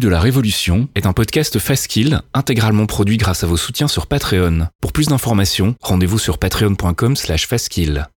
De la Révolution est un podcast Faskill intégralement produit grâce à vos soutiens sur Patreon. Pour plus d'informations, rendez-vous sur patreon.com slash faskill.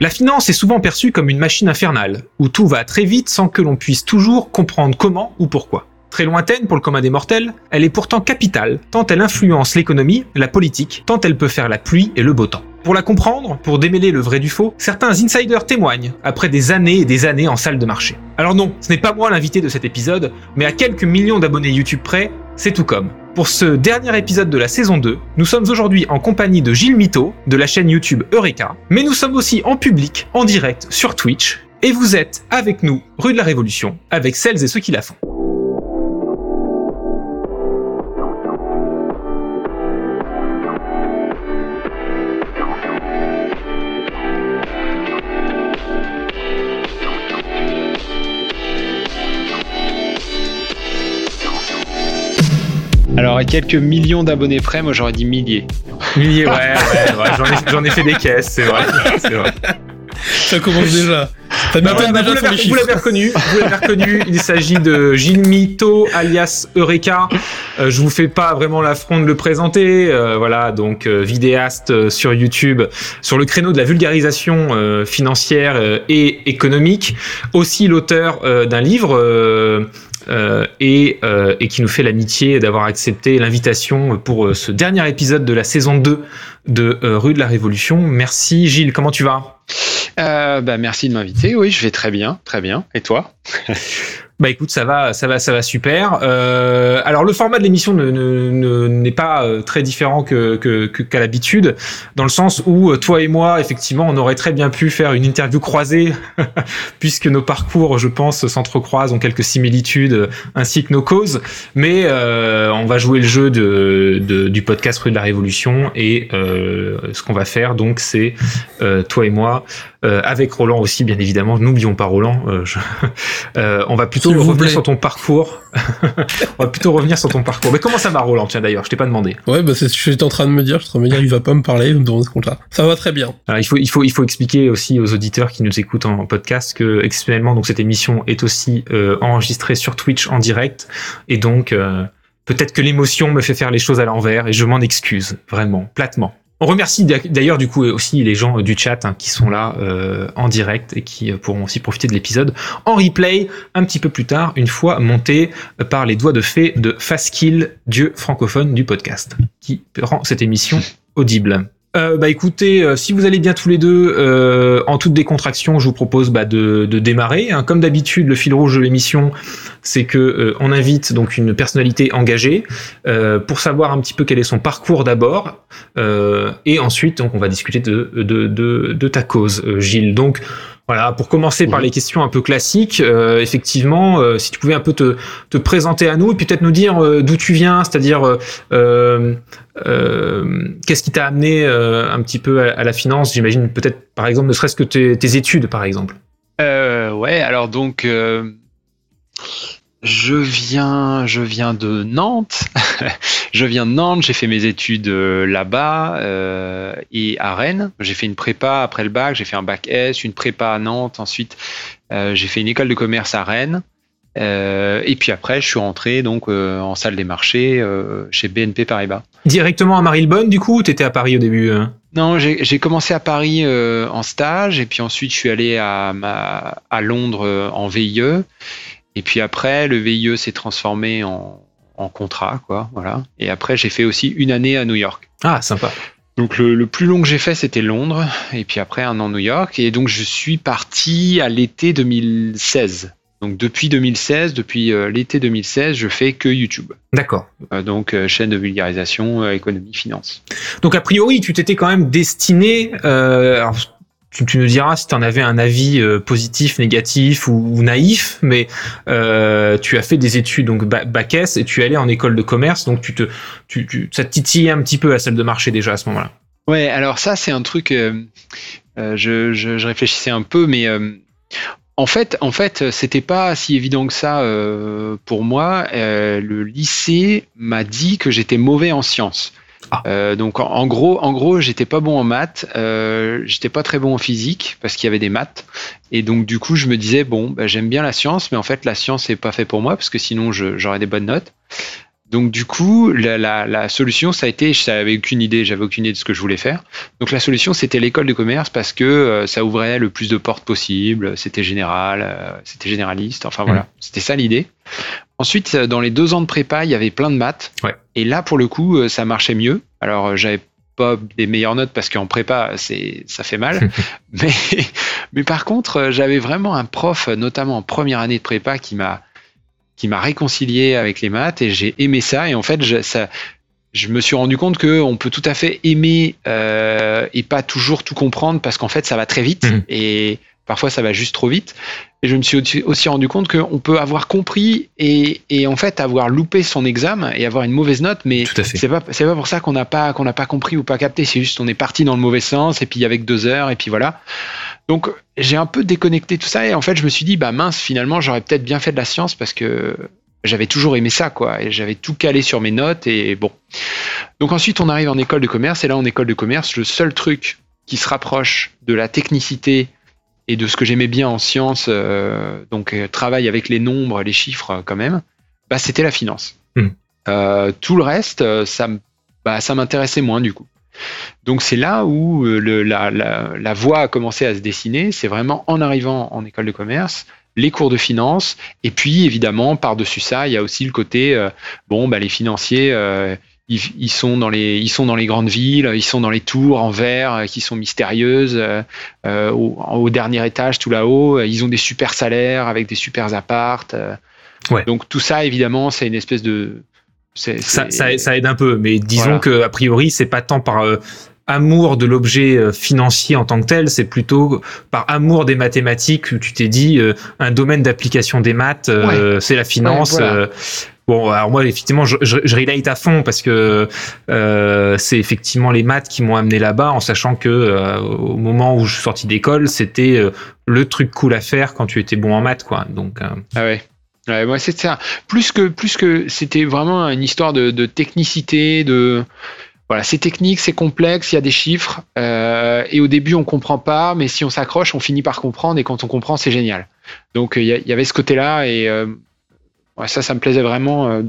La finance est souvent perçue comme une machine infernale, où tout va très vite sans que l'on puisse toujours comprendre comment ou pourquoi. Très lointaine pour le commun des mortels, elle est pourtant capitale, tant elle influence l'économie, la politique, tant elle peut faire la pluie et le beau temps. Pour la comprendre, pour démêler le vrai du faux, certains insiders témoignent, après des années et des années en salle de marché. Alors non, ce n'est pas moi l'invité de cet épisode, mais à quelques millions d'abonnés YouTube près, c'est tout comme. Pour ce dernier épisode de la saison 2, nous sommes aujourd'hui en compagnie de Gilles Mito, de la chaîne YouTube Eureka, mais nous sommes aussi en public, en direct, sur Twitch, et vous êtes avec nous, rue de la Révolution, avec celles et ceux qui la font. Quelques millions d'abonnés près, moi j'aurais dit milliers. Milliers, ouais, ouais, j'en ai, fait des caisses, c'est vrai, vrai. Ça commence déjà. Ça bah vous l'avez reconnu, vous l'avez reconnu, il s'agit de Gilles Mito alias Eureka. Euh, je vous fais pas vraiment l'affront de le présenter, euh, voilà, donc euh, vidéaste euh, sur YouTube, sur le créneau de la vulgarisation financière et économique, aussi l'auteur d'un livre euh, et, euh, et, qui nous fait l'amitié d'avoir accepté l'invitation pour euh, ce dernier épisode de la saison 2 de Rue de la Révolution. Merci Gilles, comment tu vas? Bah, Merci de m'inviter, oui, je vais très bien, très bien. Et toi? Bah écoute, ça va, ça va, ça va super. Euh, alors le format de l'émission n'est ne, ne, pas euh, très différent que qu'à l'habitude, dans le sens où euh, toi et moi, effectivement, on aurait très bien pu faire une interview croisée, puisque nos parcours, je pense, s'entrecroisent, ont quelques similitudes, ainsi que nos causes. Mais euh, on va jouer le jeu de, de, du podcast Rue de la Révolution, et euh, ce qu'on va faire, donc, c'est toi et moi, avec Roland aussi, bien évidemment. N'oublions pas Roland. Je, on va plutôt revenir sur ton parcours. On va plutôt revenir sur ton parcours. Mais comment ça va, Roland? Tiens, d'ailleurs, je t'ai pas demandé. Ouais, bah, c'est ce que j'étais en train de me dire. Je suis en train de me dire, il va pas me parler, me demander ce compte-là. Ça va très bien. Alors, il faut, il faut, il faut expliquer aussi aux auditeurs qui nous écoutent en podcast que, exceptionnellement, donc, cette émission est aussi euh, enregistrée sur Twitch en direct. Et donc, euh, peut-être que l'émotion me fait faire les choses à l'envers et je m'en excuse, vraiment, platement. On remercie d'ailleurs du coup aussi les gens du chat hein, qui sont là euh, en direct et qui euh, pourront aussi profiter de l'épisode en replay un petit peu plus tard, une fois monté par les doigts de fée de Faskill, dieu francophone du podcast, qui rend cette émission audible. Euh, bah écoutez, euh, si vous allez bien tous les deux, euh, en toute décontraction, je vous propose bah, de, démarrer. Hein. Comme d'habitude, le fil rouge de l'émission, c'est que euh, on invite donc une personnalité engagée pour savoir un petit peu quel est son parcours d'abord, et ensuite donc on va discuter de, de ta cause, Gilles. Donc voilà, pour commencer par les questions un peu classiques, euh, effectivement, euh, si tu pouvais un peu te, te présenter à nous et peut-être nous dire euh, d'où tu viens, c'est-à-dire qu'est-ce qui t'a amené un petit peu à, la finance, j'imagine peut-être par exemple ne serait-ce que tes, tes, études par exemple? ouais, alors donc je viens, je viens de Nantes. je viens de Nantes. J'ai fait mes études euh, là-bas euh, et à Rennes. J'ai fait une prépa après le bac. J'ai fait un bac S, une prépa à Nantes. Ensuite, euh, j'ai fait une école de commerce à Rennes. et puis après, je suis rentré donc en salle des marchés chez BNP Paribas. Directement à Marylebone, du coup, ou t'étais à Paris au début Non, j'ai commencé à Paris en stage, et puis ensuite je suis allé à, à Londres en VIE. Et puis après, le VIE s'est transformé en, contrat, quoi, voilà. Et après, j'ai fait aussi une année à New York. Ah, sympa. Donc le, plus long que j'ai fait, c'était Londres, et puis après un an New York. Et donc je suis parti à l'été 2016. Donc depuis 2016, depuis euh, l'été 2016, je fais que YouTube. D'accord. Euh, donc euh, chaîne de vulgarisation, économie, finance. Donc a priori, tu t'étais quand même destiné tu, nous diras si tu en avais un avis euh, positif, négatif ou, naïf, mais euh, tu as fait des études donc bac S et tu es allé en école de commerce, donc tu te, tu, tu, ça te un petit peu à celle de marché déjà à ce moment-là. Ouais, alors ça c'est un truc, euh, je, je, réfléchissais un peu, mais en fait, en fait, c'était pas si évident que ça pour moi. le lycée m'a dit que j'étais mauvais en sciences. Ah. Euh, donc en, gros, en gros, j'étais pas bon en maths, euh, j'étais pas très bon en physique parce qu'il y avait des maths, et donc du coup, je me disais bon, bah, j'aime bien la science, mais en fait, la science c'est pas fait pour moi parce que sinon, j'aurais des bonnes notes. Donc du coup, la, la, la, solution, ça a été, je n'avais aucune idée, j'avais aucune idée de ce que je voulais faire. Donc la solution, c'était l'école de commerce parce que euh, ça ouvrait le plus de portes possible, c'était général, euh, c'était généraliste, enfin voilà, mmh. c'était ça l'idée. Ensuite, euh, dans les deux ans de prépa, il y avait plein de maths. Ouais. Et là, pour le coup, ça marchait mieux. Alors j'avais pas des meilleures notes parce qu'en prépa, c'est ça fait mal. mais, mais par contre, j'avais vraiment un prof, notamment en première année de prépa, qui m'a qui m'a réconcilié avec les maths et j'ai aimé ça. Et en fait, je, ça, je me suis rendu compte qu'on peut tout à fait aimer euh, et pas toujours tout comprendre parce qu'en fait, ça va très vite mmh. et parfois ça va juste trop vite. Et je me suis aussi rendu compte qu'on peut avoir compris et, et, en fait avoir loupé son examen et avoir une mauvaise note, mais c'est pas c'est pas pour ça qu'on n'a pas qu'on n'a pas compris ou pas capté. C'est juste on est parti dans le mauvais sens et puis avec deux heures et puis voilà. Donc j'ai un peu déconnecté tout ça et en fait je me suis dit bah mince finalement j'aurais peut-être bien fait de la science parce que j'avais toujours aimé ça quoi et j'avais tout calé sur mes notes et bon. Donc ensuite on arrive en école de commerce et là en école de commerce le seul truc qui se rapproche de la technicité et de ce que j'aimais bien en science, euh, donc euh, travail avec les nombres, les chiffres quand même, bah, c'était la finance. Hmm. Euh, tout le reste, ça, bah, ça m'intéressait moins du coup. Donc c'est là où euh, le, la, la, la, voie a commencé à se dessiner. C'est vraiment en arrivant en école de commerce, les cours de finance, et puis évidemment par-dessus ça, il y a aussi le côté euh, bon, bah, les financiers. Euh, ils, ils, sont dans les, ils sont dans les grandes villes, ils sont dans les tours en verre qui sont mystérieuses, au, au, dernier étage tout là-haut, ils ont des super salaires avec des super appartes. Ouais. Donc tout ça, évidemment, c'est une espèce de, ça, ça, ça, aide un peu, mais disons voilà. que a priori, c'est pas tant par euh, amour de l'objet euh, financier en tant que tel, c'est plutôt par amour des mathématiques où tu t'es dit euh, un domaine d'application des maths, euh, ouais. c'est la finance. Ouais, voilà. Bon, alors moi, effectivement, je, je, relate à fond parce que euh, c'est effectivement les maths qui m'ont amené là-bas, en sachant que euh, au moment où je suis sorti d'école, c'était euh, le truc cool à faire quand tu étais bon en maths, quoi. Donc. ah ouais. Ouais, moi c'est ça. Plus que plus que c'était vraiment une histoire de, technicité, de voilà, c'est technique, c'est complexe, il y a des chiffres et au début on comprend pas, mais si on s'accroche, on finit par comprendre et quand on comprend, c'est génial. Donc il y, avait ce côté-là et ouais, ça, ça me plaisait vraiment euh,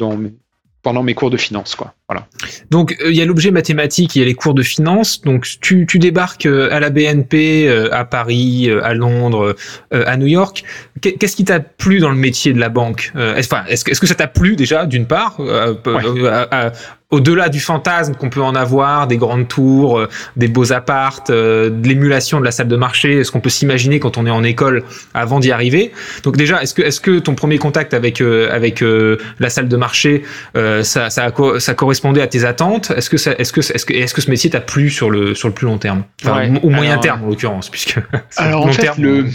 pendant mes cours de finance, quoi. Voilà. Donc il euh, y a l'objet mathématique, il y a les cours de finance. Donc tu, tu débarques à la BNP, euh, à Paris, euh, à Londres, à New York. Qu'est-ce qui t'a plu dans le métier de la banque Enfin, est-ce que, ça t'a plu déjà d'une part ouais. à, au-delà du fantasme qu'on peut en avoir, des grandes tours, euh, des beaux appartes, euh, de l'émulation de la salle de marché, ce qu'on peut s'imaginer quand on est en école avant d'y arriver. Donc déjà, est-ce que est-ce que ton premier contact avec euh, avec euh, la salle de marché, euh, ça, ça, ça correspondait à tes attentes? Est-ce que ça, est-ce que est-ce que est-ce que ce métier t'a plu sur le sur le plus long terme, enfin, ouais. au moyen alors, terme en l'occurrence, puisque alors en fait terme, le,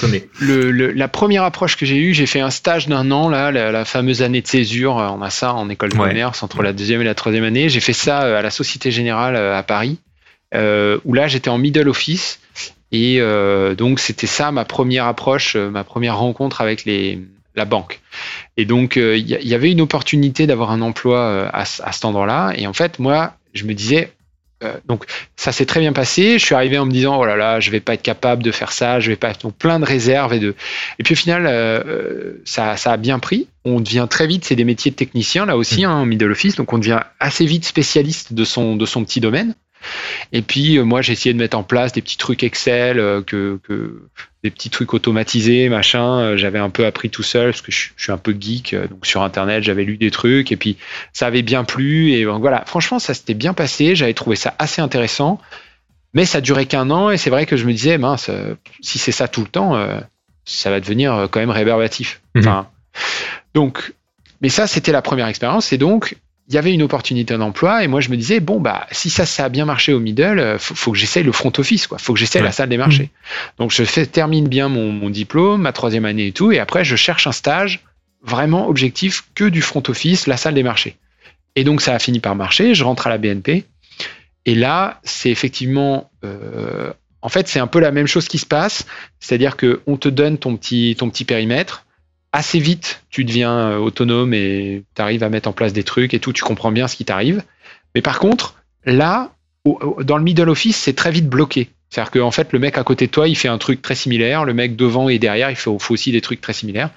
le, le, la première approche que j'ai eue, j'ai fait un stage d'un an là, la, la, fameuse année de césure, on a ça en école de ouais. commerce entre la deuxième et la troisième année j'ai fait ça euh, à la Société Générale euh, à Paris, euh, où là j'étais en middle office. Et donc c'était ça ma première approche, ma première rencontre avec la banque. Et donc il y, y, avait une opportunité d'avoir un emploi à, à cet endroit-là. Et en fait, moi, je me disais, euh, donc ça s'est très bien passé. Je suis arrivé en me disant oh là là, je vais pas être capable de faire ça, je vais pas donc plein de réserves et de et puis au final euh, ça, ça a bien pris. On devient très vite, c'est des métiers de technicien là aussi mmh. hein, en middle office, donc on devient assez vite spécialiste de son de son petit domaine. Et puis euh, moi j'ai essayé de mettre en place des petits trucs Excel, euh, que, que, des petits trucs automatisés, machin. Euh, j'avais un peu appris tout seul parce que je, je, suis un peu geek, donc sur internet j'avais lu des trucs et puis ça avait bien plu et donc, voilà. Franchement ça s'était bien passé, j'avais trouvé ça assez intéressant, mais ça durait qu'un an et c'est vrai que je me disais mince si c'est ça tout le temps, ça va devenir quand même réverbatif. Mmh. Enfin, donc mais ça, c'était la première expérience. Et donc, il y avait une opportunité d'emploi et moi je me disais bon bah si ça ça a bien marché au middle euh, faut, faut que j'essaye le front office quoi. Faut que j'essaye ouais. la salle des marchés. Mmh. donc je fais, termine bien mon, mon, diplôme ma troisième année et tout et après je cherche un stage vraiment objectif que du front office la salle des marchés. Et donc ça a fini par marcher je rentre à la BNP et là c'est effectivement euh, en fait c'est un peu la même chose qui se passe. C'est à dire que on te donne ton petit ton petit périmètre assez vite, tu deviens euh, autonome et tu arrives à mettre en place des trucs et tout, tu comprends bien ce qui t'arrive. Mais par contre, là, dans le middle office, c'est très vite bloqué. C'est-à-dire qu'en fait, le mec à côté de toi, il fait un truc très similaire. Le mec devant et derrière, il faut, aussi des trucs très similaires.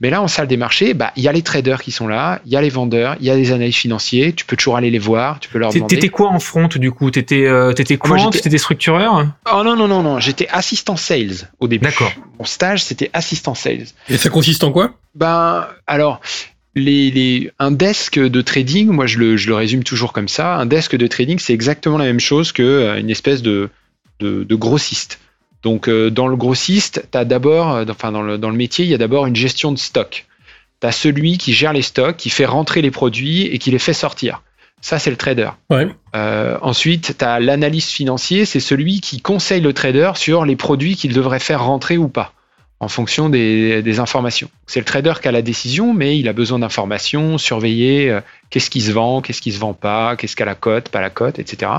Mais là, en salle des marchés, bah, il y a les traders qui sont là, il y a les vendeurs, il y a les analystes financiers. Tu peux toujours aller les voir, tu peux leur demander. T'étais quoi en front du coup? T'étais euh, étais quant T'étais structureur? Oh non non non non, j'étais assistant sales au début. D'accord. Mon stage, c'était assistant sales. Et ça consiste en quoi? Ben alors. Les, les, un desk de trading, moi je le, je le résume toujours comme ça, un desk de trading c'est exactement la même chose qu'une euh, espèce de, de, grossiste. Donc euh, dans le grossiste, tu as d'abord, euh, enfin dans le, dans le métier, il y a d'abord une gestion de stock. Tu as celui qui gère les stocks, qui fait rentrer les produits et qui les fait sortir. Ça, c'est le trader. Euh, ensuite, tu as l'analyste financier, c'est celui qui conseille le trader sur les produits qu'il devrait faire rentrer ou pas en fonction des, informations. C'est le trader qui a la décision, mais il a besoin d'informations, surveiller qu'est-ce qui se vend, qu'est-ce qui se vend pas, qu'est-ce qu'à la cote, pas la cote, etc.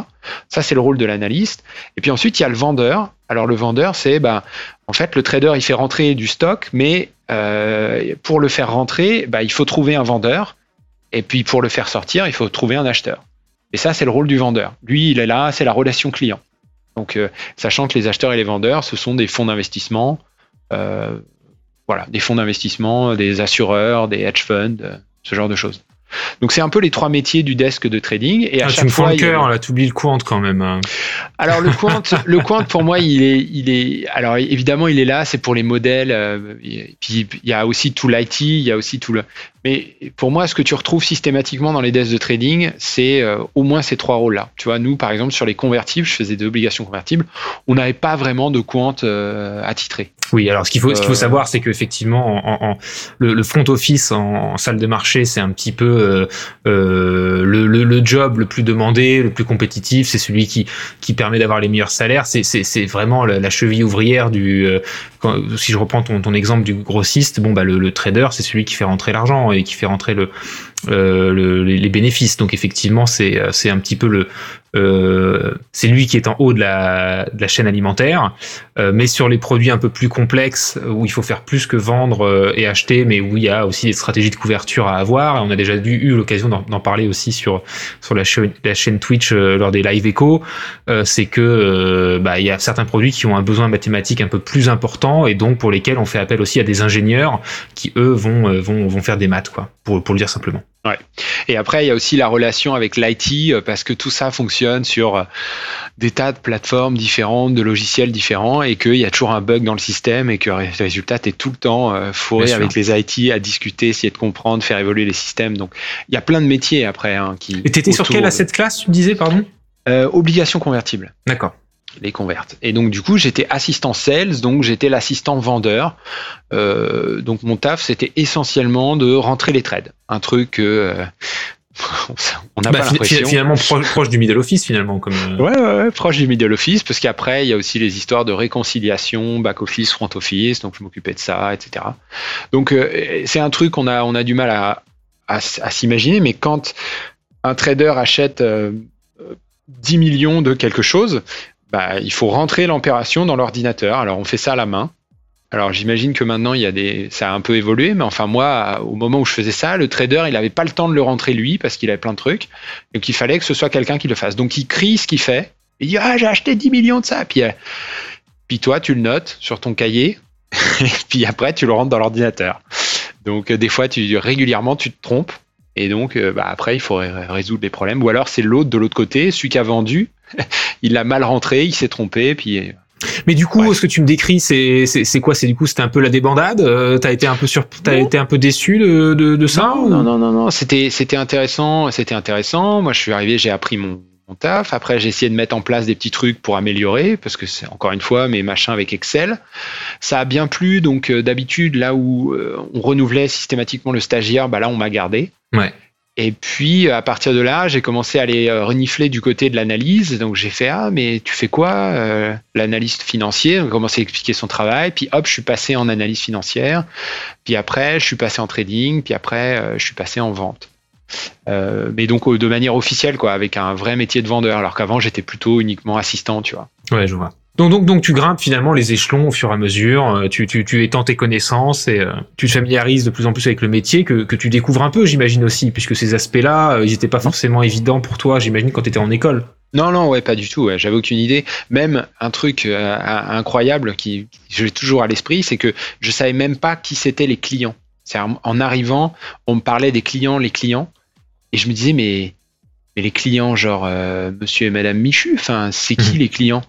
Ça, c'est le rôle de l'analyste. Et puis ensuite, il y a le vendeur. Alors le vendeur, c'est bah, en fait le trader, il fait rentrer du stock, mais euh, pour le faire rentrer, bah, il faut trouver un vendeur. Et puis pour le faire sortir, il faut trouver un acheteur. Et ça, c'est le rôle du vendeur. Lui, il est là, c'est la relation client. Donc, euh, sachant que les acheteurs et les vendeurs, ce sont des fonds d'investissement, euh, voilà, des fonds d'investissement, des assureurs, des hedge funds, ce genre de choses. Donc c'est un peu les trois métiers du desk de trading. Et à ah, chaque tu me fois, le cœur, là, tu oublies le quant quand même. Hein. Alors le quant, le quant pour moi, il est, il est. Alors évidemment, il est là, c'est pour les modèles. Euh, et puis il y a aussi tout l'IT, il y a aussi tout le. Mais pour moi, ce que tu retrouves systématiquement dans les desks de trading, c'est euh, au moins ces trois rôles-là. Tu vois, nous, par exemple, sur les convertibles, je faisais des obligations convertibles, on n'avait pas vraiment de quant euh, attitré. Oui, alors ce qu'il faut, ce qu'il faut euh, savoir, c'est qu'effectivement, en, en, le, le, front office en, salle de marché, c'est un petit peu le, le, le, job le plus demandé, le plus compétitif. C'est celui qui, qui permet d'avoir les meilleurs salaires. C'est, c'est, c'est vraiment la, cheville ouvrière du. Quand, si je reprends ton, ton exemple du grossiste, bon bah le, le trader, c'est celui qui fait rentrer l'argent et qui fait rentrer euh, les, bénéfices. Donc effectivement, c'est euh, un petit peu le c'est lui qui est en haut de la, de la chaîne alimentaire, mais sur les produits un peu plus complexes où il faut faire plus que vendre et acheter, mais où il y a aussi des stratégies de couverture à avoir. on a déjà eu, l'occasion d'en parler aussi sur sur la, chaîne, la chaîne Twitch lors des live échos. c'est que bah, il y a certains produits qui ont un besoin mathématique un peu plus important et donc pour lesquels on fait appel aussi à des ingénieurs qui eux vont vont, vont faire des maths quoi, pour pour le dire simplement. Ouais. Et après, il y a aussi la relation avec l'IT, euh, parce que tout ça fonctionne sur euh, des tas de plateformes différentes, de logiciels différents, et qu'il y a toujours un bug dans le système, et que le résultat, tu es tout le temps euh, fourré avec les IT à discuter, essayer de comprendre, faire évoluer les systèmes. Donc, il y a plein de métiers après. Hein, qui, et tu étais sur quelle asset classe, tu me disais, pardon? Euh, Obligations convertibles. D'accord les convertes. Et donc du coup, j'étais assistant sales, donc j'étais l'assistant vendeur. Euh, donc mon taf, c'était essentiellement de rentrer les trades. Un truc euh, on n'a bah, pas l'impression. Finalement proche, du middle office finalement. Comme... Euh. Ouais, ouais, ouais, proche du middle office, parce qu'après, il y a aussi les histoires de réconciliation, back office, front office, donc je m'occupais de ça, etc. Donc c'est un truc qu'on a, on a du mal à, à, s'imaginer, mais quand un trader achète 10 millions de quelque chose, bah, il faut rentrer l'opération dans l'ordinateur. Alors on fait ça à la main. Alors j'imagine que maintenant il y a des, ça a un peu évolué, mais enfin moi, au moment où je faisais ça, le trader il n'avait pas le temps de le rentrer lui parce qu'il avait plein de trucs, donc il fallait que ce soit quelqu'un qui le fasse. Donc il crie ce qu'il fait, il dit ah j'ai acheté 10 millions de ça, puis euh, puis toi tu le notes sur ton cahier, et puis après tu le rentres dans l'ordinateur. Donc euh, des fois tu régulièrement tu te trompes et donc, euh, bah, après, il faut résoudre les problèmes. Ou alors, c'est l'autre de l'autre côté, celui qui a vendu, il l'a mal rentré, il s'est trompé, puis. Euh, Mais du coup, ce que tu me décris, c'est c'est quoi? C'est du coup, c'était un peu la débandade? Euh, t'as été un peu sur, t'as été un peu déçu de de, de ça Non, non, non, non. C'était c'était intéressant, c'était intéressant. Moi, je suis arrivé, j'ai appris mon mon taf. Après, j'ai essayé de mettre en place des petits trucs pour améliorer, parce que c'est encore une fois mes machins avec Excel. Ça a bien plu, donc d'habitude, là où on renouvelait systématiquement le stagiaire, bah là, on m'a gardé. Ouais. Et puis à partir de là, j'ai commencé à aller euh, renifler du côté de l'analyse. Donc j'ai fait ah mais tu fais quoi euh, L'analyste financier? On a commencé à expliquer son travail. Puis hop, je suis passé en analyse financière. Puis après, je suis passé en trading. Puis après, euh, je suis passé en vente. mais donc de manière officielle quoi, avec un vrai métier de vendeur. Alors qu'avant j'étais plutôt uniquement assistant, tu vois. Ouais, je vois. Donc, donc, donc tu grimpes finalement les échelons au fur et à mesure, euh, tu, tu, tu étends tes connaissances et euh, tu te familiarises de plus en plus avec le métier que, que tu découvres un peu, j'imagine aussi, puisque ces aspects-là, euh, ils n'étaient pas forcément évidents pour toi, j'imagine, quand tu étais en école. Non, non, ouais, pas du tout. Ouais. J'avais aucune idée. Même un truc euh, incroyable qui j'ai toujours à l'esprit, c'est que je savais même pas qui c'étaient les clients. C'est en arrivant, on me parlait des clients, les clients, et je me disais mais mais les clients, genre euh, Monsieur et Madame Michu, enfin, c'est qui Mhm. les clients?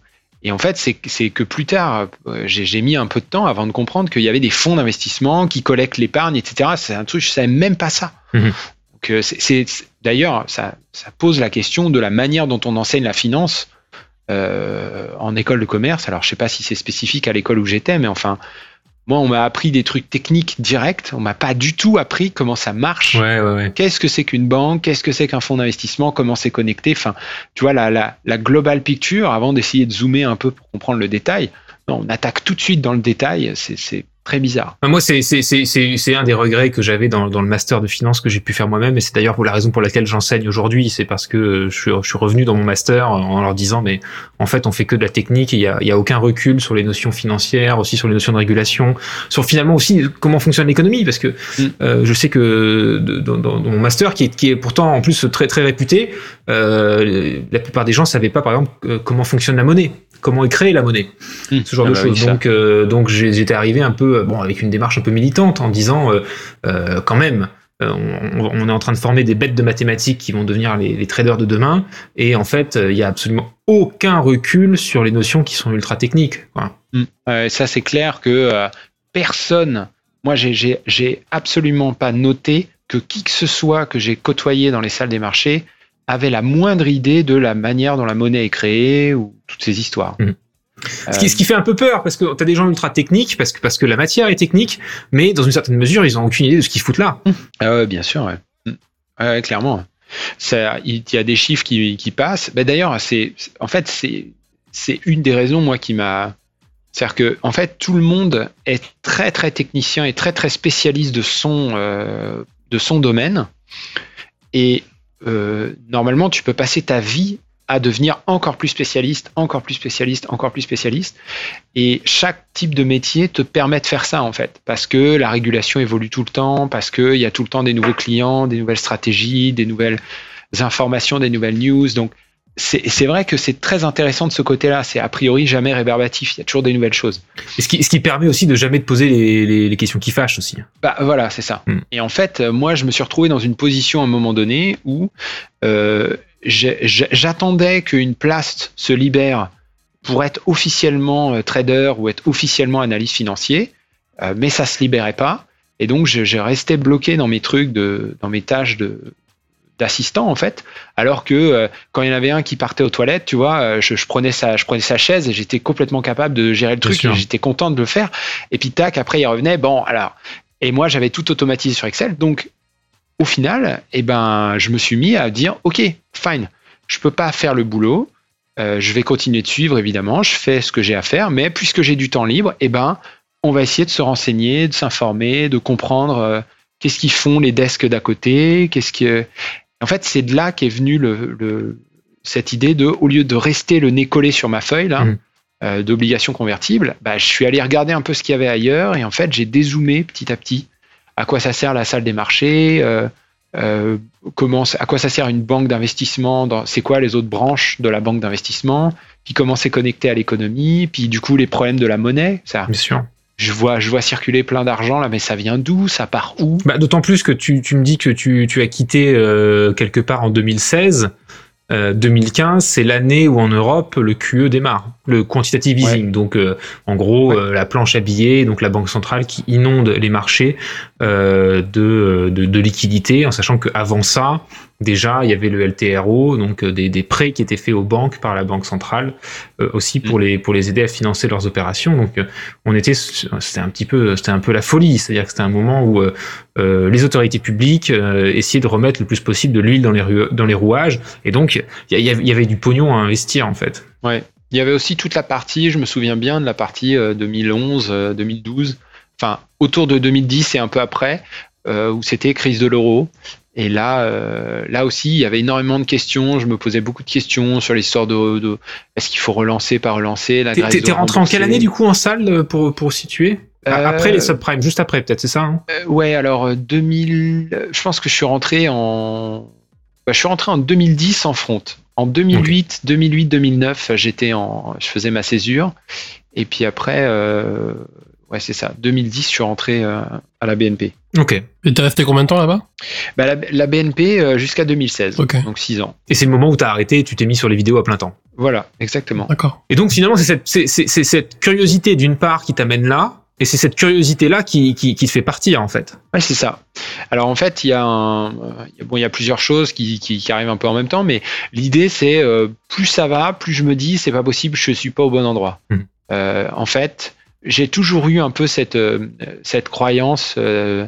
Et en fait, c'est que plus tard, euh, j'ai mis un peu de temps avant de comprendre qu'il y avait des fonds d'investissement qui collectent l'épargne, etc. C'est un truc, je savais même pas ça. Mhm. Euh, d'ailleurs, ça, ça pose la question de la manière dont on enseigne la finance euh, en école de commerce. Alors, je sais pas si c'est spécifique à l'école où j'étais, mais enfin, moi, on m'a appris des trucs techniques directs. On m'a pas du tout appris comment ça marche. Ouais, ouais, ouais. Qu'est-ce que c'est qu'une banque? Qu'est-ce que c'est qu'un fonds d'investissement? Comment c'est connecté? Enfin, tu vois, la, la, la global picture, avant d'essayer de zoomer un peu pour comprendre le détail, non, on attaque tout de suite dans le détail. C'est c'est très bizarre. Moi, c'est c'est c'est c'est c'est un des regrets que j'avais dans dans le master de finance que j'ai pu faire moi-même, et c'est d'ailleurs pour la raison pour laquelle j'enseigne aujourd'hui, c'est parce que je suis je suis revenu dans mon master en leur disant mais en fait on fait que de la technique, il y a il y a aucun recul sur les notions financières, aussi sur les notions de régulation, sur finalement aussi comment fonctionne l'économie, parce que Mm. euh, je sais que dans, dans, dans mon master qui est qui est pourtant en plus très très réputé, euh, la plupart des gens savaient pas par exemple euh, comment fonctionne la monnaie, comment est créée la monnaie Hmm. ce genre Ah de bah choses. oui, donc, euh, donc j'étais arrivé un peu, euh, bon, avec une démarche un peu militante, en disant, euh, euh, quand même, euh, on, on est en train de former des bêtes de mathématiques qui vont devenir les, les traders de demain, et en fait, euh, il y a absolument aucun recul sur les notions qui sont ultra techniques. quoi. Euh, ça, c'est clair que euh, personne, moi, j'ai- absolument pas noté que qui que ce soit que j'ai côtoyé dans les salles des marchés avait la moindre idée de la manière dont la monnaie est créée ou toutes ces histoires. Mhm. Ce, qui, ce qui fait un peu peur, parce que tu as des gens ultra techniques, parce que, parce que la matière est technique, mais dans une certaine mesure, ils ont aucune idée de ce qu'ils foutent là. Ah ouais, bien sûr, ouais. Mm. Ouais, ouais, clairement. Ça, il y a des chiffres qui, qui passent. Ben, D'ailleurs, c'est, en fait, c'est, c'est une des raisons, moi, qui m'a. C'est-à-dire que, en fait, tout le monde est très, très technicien et très, très spécialiste de son, euh, de son domaine. Et euh, normalement, tu peux passer ta vie à devenir encore plus spécialiste, encore plus spécialiste, encore plus spécialiste. Et chaque type de métier te permet de faire ça, en fait, parce que la régulation évolue tout le temps, parce qu'il y a tout le temps des nouveaux clients, des nouvelles stratégies, des nouvelles informations, des nouvelles news. Donc, c'est vrai que c'est très intéressant de ce côté-là. C'est a priori jamais rébarbatif. Il y a toujours des nouvelles choses. Et ce qui, ce qui permet aussi de jamais te poser les, les, les questions qui fâchent aussi. Bah voilà, c'est ça. Mm. Et en fait, euh, moi, je me suis retrouvé dans une position à un moment donné où euh, j'attendais qu'une place se libère pour être officiellement euh, trader ou être officiellement analyste financier, euh, mais ça se libérait pas. Et donc, je, je restais bloqué dans mes trucs, de, dans mes tâches de d'assistant en fait. Alors que euh, quand il y en avait un qui partait aux toilettes tu vois je, je prenais sa je prenais sa chaise et j'étais complètement capable de gérer le Bien truc. j'étais content de le faire. Et puis tac après il revenait. Bon alors et moi, j'avais tout automatisé sur Excel. Donc, au final, eh ben, je me suis mis à dire, OK, fine, je peux pas faire le boulot. euh, je vais continuer de suivre, évidemment. Je fais ce que j'ai à faire. Mais puisque j'ai du temps libre, eh ben, on va essayer de se renseigner, de s'informer, de comprendre euh, qu'est-ce qu'ils font les desks d'à côté. Qu'est-ce que... En fait, c'est de là qu'est venue le, le- cette idée de, au lieu de rester le nez collé sur ma feuille, là, Mhm. euh, d'obligations convertibles, bah, je suis allé regarder un peu ce qu'il y avait ailleurs et en fait, j'ai dézoomé petit à petit à quoi ça sert la salle des marchés, euh, euh, comment, à quoi ça sert une banque d'investissement, c'est quoi les autres branches de la banque d'investissement, puis comment c'est connecté à l'économie, puis du coup les problèmes de la monnaie. Ça, Bien sûr. je vois, je vois circuler plein d'argent là, mais ça vient d'où, ça part où? Bah, D'autant plus que tu, tu me dis que tu, tu as quitté euh, quelque part en 2016. Euh, 2015, c'est l'année où en Europe le QE démarre, le quantitative easing. Donc, euh, en gros, Ouais. euh, la planche à billets, donc la banque centrale qui inonde les marchés de, de, de liquidités, en sachant qu'avant ça, déjà, il y avait le LTRO, donc euh, des, des prêts qui étaient faits aux banques par la banque centrale, euh, aussi pour les pour les aider à financer leurs opérations. Donc, euh, on était, c'était un petit peu, c'était un peu la folie, c'est-à-dire que c'était un moment où euh, euh, les autorités publiques euh, essayaient de remettre le plus possible de l'huile dans les dans les rouages, et donc il y, avait du pognon à investir en fait. Ouais. Il y avait aussi toute la partie, je me souviens bien de la partie euh, 2011, euh, 2012, enfin autour de 2010 et un peu après, euh, où c'était crise de l'euro. Et là, euh, là aussi, il y avait énormément de questions. Je me posais beaucoup de questions sur l'histoire de, de est-ce qu'il faut relancer, pas relancer. La T'es rentré en quelle année du coup en salle euh, pour pour situer? Euh, Après les subprimes, juste après peut-être, c'est ça hein? Ouais, alors euh, 2000, euh, je pense que je suis rentré en, bah, je suis rentré en 2010 en front. En 2008, 2008, 2009, j'étais en, je faisais ma césure. Et puis après, euh, ouais, c'est ça. 2010, je suis rentré euh, à la BNP. Ok. Et t'es resté combien de temps là-bas? Bah, la, la BNP euh, jusqu'à 2016, Ok. donc 6 ans. Et c'est le moment où t'as arrêté et tu t'es mis sur les vidéos à plein temps. Voilà, exactement. D'accord. Et donc finalement, c'est cette, curiosité d'une part qui t'amène là, et c'est cette curiosité-là qui, qui, qui te fait partir en fait. Ouais, c'est ça. Alors en fait, il y a un, euh, il y a- bon, il y a plusieurs choses qui, qui, qui arrivent un peu en même temps, mais l'idée c'est euh, plus ça va, plus je me dis c'est pas possible, je suis pas au bon endroit. Euh, en fait, j'ai toujours eu un peu cette euh, cette croyance euh,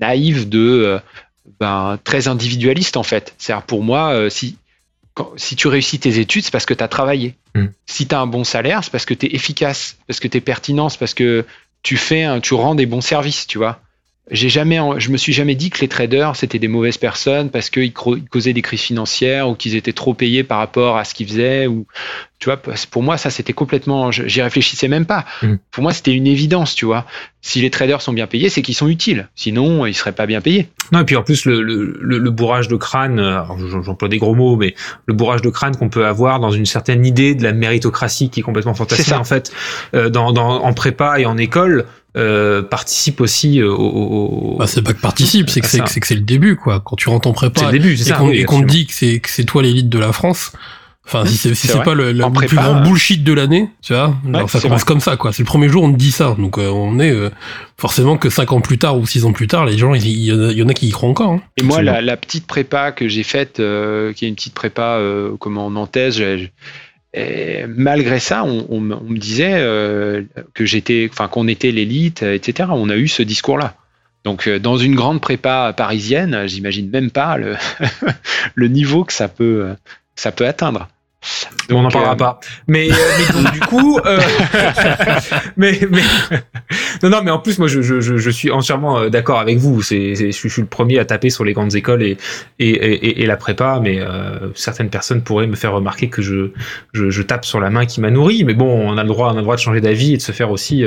naïve de euh, ben très individualiste en fait. C'est-à-dire pour moi, si quand- si tu réussis tes études, c'est parce que tu as travaillé. Mhm. Si tu as un bon salaire, c'est parce que tu es efficace, parce que tu es pertinent, c'est parce que tu fais un- tu rends des bons services, tu vois j'ai jamais, je me suis jamais dit que les traders c'était des mauvaises personnes parce qu'ils causaient des crises financières ou qu'ils étaient trop payés par rapport à ce qu'ils faisaient ou tu vois pour moi ça c'était complètement j'y réfléchissais même pas Mhm. pour moi c'était une évidence tu vois si les traders sont bien payés c'est qu'ils sont utiles sinon ils seraient pas bien payés Non, et puis en plus, le, le, le, bourrage de crâne, euh, j'emploie des gros mots, mais le bourrage de crâne qu'on peut avoir dans une certaine idée de la méritocratie qui est complètement ça. en fait, euh, dans, dans, en prépa et en école, euh, participe aussi euh, au... Bah, c'est pas que participe, c'est que c'est ça. que c'est que c'est le début, quoi. Quand tu rentres en prépa C'est le début, c'est et ça. qu'on oui, et qu'on te dit que c'est que c'est toi l'élite de la France. Enfin, si c'est si C'est c'est vrai. pas le, le En plus grand euh, bullshit de l'année, tu vois. alors ça commence vrai. comme ça, quoi. C'est le premier jour, on te dit ça. Donc, euh, on est euh, forcément que cinq ans plus tard ou six ans plus tard, les gens, il y, en a- il y en a qui y croient encore. hein. et moi la, la petite prépa que j'ai faite euh, qui est une petite prépa euh, comment nantaise j'ai- j'ai- et malgré ça, on, on me on me disait euh, que j'étais, enfin qu'on était l'élite, euh, etc. On a eu ce discours-là. Donc euh, dans une grande prépa parisienne, j'imagine même pas le, le niveau que ça peut, euh, ça peut atteindre. On n'en parlera euh, pas. Mais, euh, mais donc, du coup, euh, mais, mais non, non, mais en plus, moi, je, je, je, je suis entièrement d'accord avec vous. C'est, je, suis- je suis le premier à taper sur les grandes écoles et et, et, et la prépa, mais certaines personnes pourraient me faire remarquer que je, je, je tape sur la main qui m'a nourri. Mais bon, on a le droit, on a le droit de changer d'avis et de se faire aussi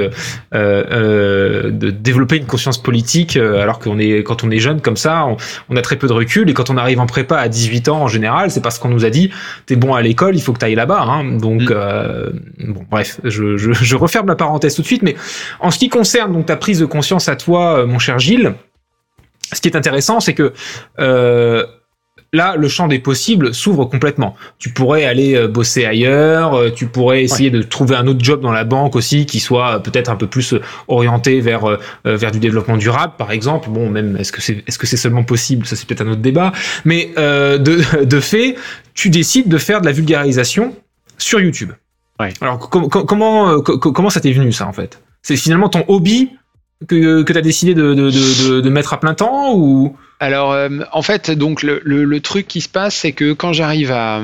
de développer une conscience politique. alors qu'on est, quand on est jeune comme ça, on, on a très peu de recul et quand on arrive en prépa à 18 ans en général, c'est parce qu'on nous a dit t'es bon à l'école, il faut que tu ailles là-bas. Hein. Donc, Mm. euh, bon, bref, je, je, je referme la parenthèse tout de suite. Mais en ce qui concerne donc ta prise de conscience à toi, euh, mon cher Gilles, ce qui est intéressant, c'est que euh, là, le champ des possibles s'ouvre complètement. Tu pourrais aller euh, bosser ailleurs, euh, tu pourrais essayer de trouver un autre job dans la banque aussi qui soit euh, peut-être un peu plus orienté vers vers du développement durable, par exemple. Bon, même est-ce que c'est est-ce que c'est seulement possible? Ça, c'est peut-être un autre débat. Mais euh, de de fait, tu décides de faire de la vulgarisation sur YouTube. Ouais. Alors com- com- comment euh, co- co- comment ça t'est venu ça en fait? C'est finalement ton hobby que que t'as décidé de mettre à plein temps ou? Alors, euh, en fait, donc le, truc qui se passe, c'est que quand j'arrive à,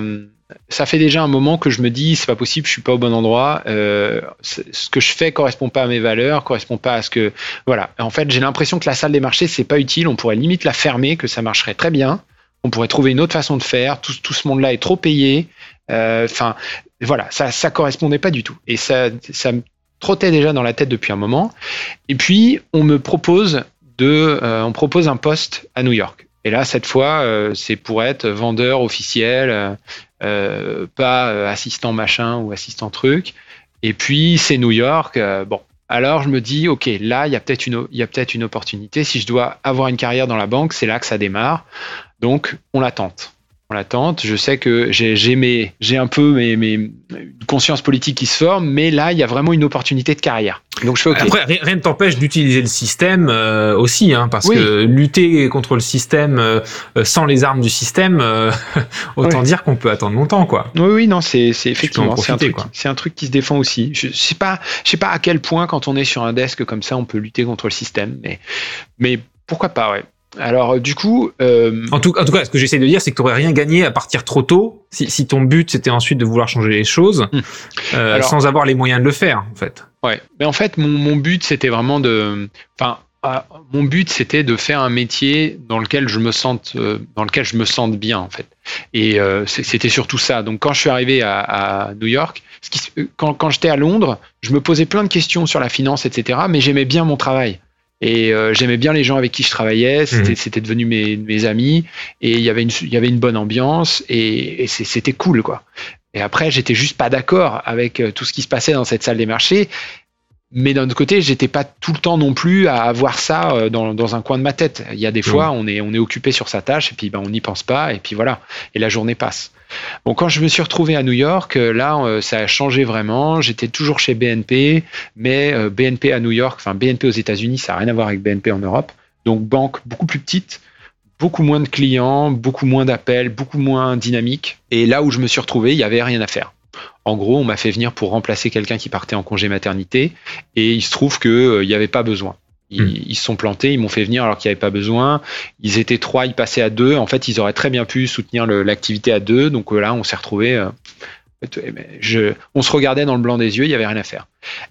ça fait déjà un moment que je me dis, c'est pas possible, je suis pas au bon endroit. euh, ce que je fais correspond pas à mes valeurs, correspond pas à ce que, voilà. En fait, j'ai l'impression que la salle des marchés c'est pas utile. On pourrait limite la fermer, que ça marcherait très bien. On pourrait trouver une autre façon de faire. Tout, ce monde-là est trop payé. Euh, Enfin, voilà, ça, ça correspondait pas du tout. Et ça, ça trottait déjà dans la tête depuis un moment. Et puis, on me propose de, euh, on propose un poste à New York. Et là, cette fois, euh, c'est pour être vendeur officiel, euh, euh, pas assistant machin ou assistant truc. Et puis, c'est New York. bon, alors je me dis, ok, là, il y a peut-être une, il y a peut-être une opportunité. Si je dois avoir une carrière dans la banque, c'est là que ça démarre. Donc, on la tente. On la tente. Je sais que j'ai, j'ai mes, j'ai un peu mes, mes une conscience politique qui se forme, mais là, il y a vraiment une opportunité de carrière. Donc, je fais ok. Après, rien, ne t'empêche d'utiliser le système euh, aussi, hein, parce Oui. que lutter contre le système euh, sans les armes du système, euh, autant dire qu'on peut attendre longtemps, quoi. Oui, oui, non, c'est effectivement c'est un truc, un truc qui se défend aussi. Je sais pas, je sais pas à quel point quand on est sur un desk comme ça, on peut lutter contre le système, mais mais pourquoi pas, ouais. Alors du coup, euh, En tout, en tout cas, ce que j'essaie de dire, c'est que tu rien gagné à partir trop tôt, si, si ton but c'était ensuite de vouloir changer les choses, Hmm. euh, Alors- sans avoir les moyens de le faire, en fait. ouais. Mais en fait, mon, mon but c'était vraiment de, enfin. ah, mon but c'était de faire un métier dans lequel je me sente, euh, dans lequel je me sente bien en fait. Et euh, c'était surtout ça. Donc quand je suis arrivé à, à New York, ce qui, quand, quand j'étais à Londres, je me posais plein de questions sur la finance, etc. Mais j'aimais bien mon travail. Et euh, j'aimais bien les gens avec qui je travaillais, c'était mmh. devenu mes, mes, amis, et il y avait une, il y avait une bonne ambiance, et, et c'était cool, quoi. Et après, j'étais juste pas d'accord avec euh, tout ce qui se passait dans cette salle des marchés, mais d'un autre côté, j'étais pas tout le temps non plus à avoir ça euh, dans, dans un coin de ma tête. Il y a des fois, mmh. on est, on est occupé sur sa tâche, et puis ben, on n'y pense pas, et puis voilà, et la journée passe. Bon, quand je me suis retrouvé à New York, euh, là, euh, ça a changé vraiment. J'étais toujours chez BNP, mais BNP à New York, enfin BNP aux États-Unis, ça n'a rien à voir avec BNP en Europe. Donc, banque beaucoup plus petite, beaucoup moins de clients, beaucoup moins d'appels, beaucoup moins dynamique. Et là où je me suis retrouvé, il n'y avait rien à faire. En gros, on m'a fait venir pour remplacer quelqu'un qui partait en congé maternité, et il se trouve qu'il n'y avait pas besoin. Hmm. Ils, se sont plantés, ils m'ont fait venir alors qu'il n'y avait pas besoin. Ils étaient trois, ils passaient à deux. En fait, ils auraient très bien pu soutenir l'activité à deux. Donc là, on s'est retrouvé. Euh, je, on se regardait dans le blanc des yeux, il n'y avait rien à faire.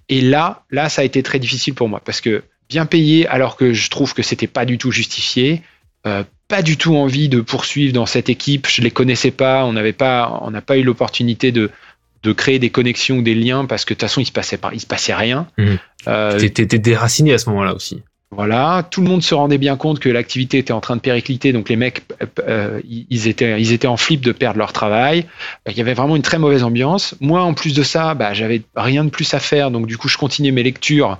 Et là, là, ça a été très difficile pour moi parce que bien payé alors que je trouve que c'était pas du tout justifié. Euh, pas du tout envie de poursuivre dans cette équipe. Je les connaissais pas. On n'avait pas, on n'a pas eu l'opportunité de, de créer des connexions ou des liens parce que de toute façon il se passait pas, il se passait rien. Mmh. Euh, T'étais déraciné à ce moment-là aussi. Voilà, tout le monde se rendait bien compte que l'activité était en train de péricliter, donc les mecs, euh, ils étaient, ils étaient en flip de perdre leur travail. Il y avait vraiment une très mauvaise ambiance. Moi, en plus de ça, bah, j'avais rien de plus à faire, donc du coup, je continuais mes lectures,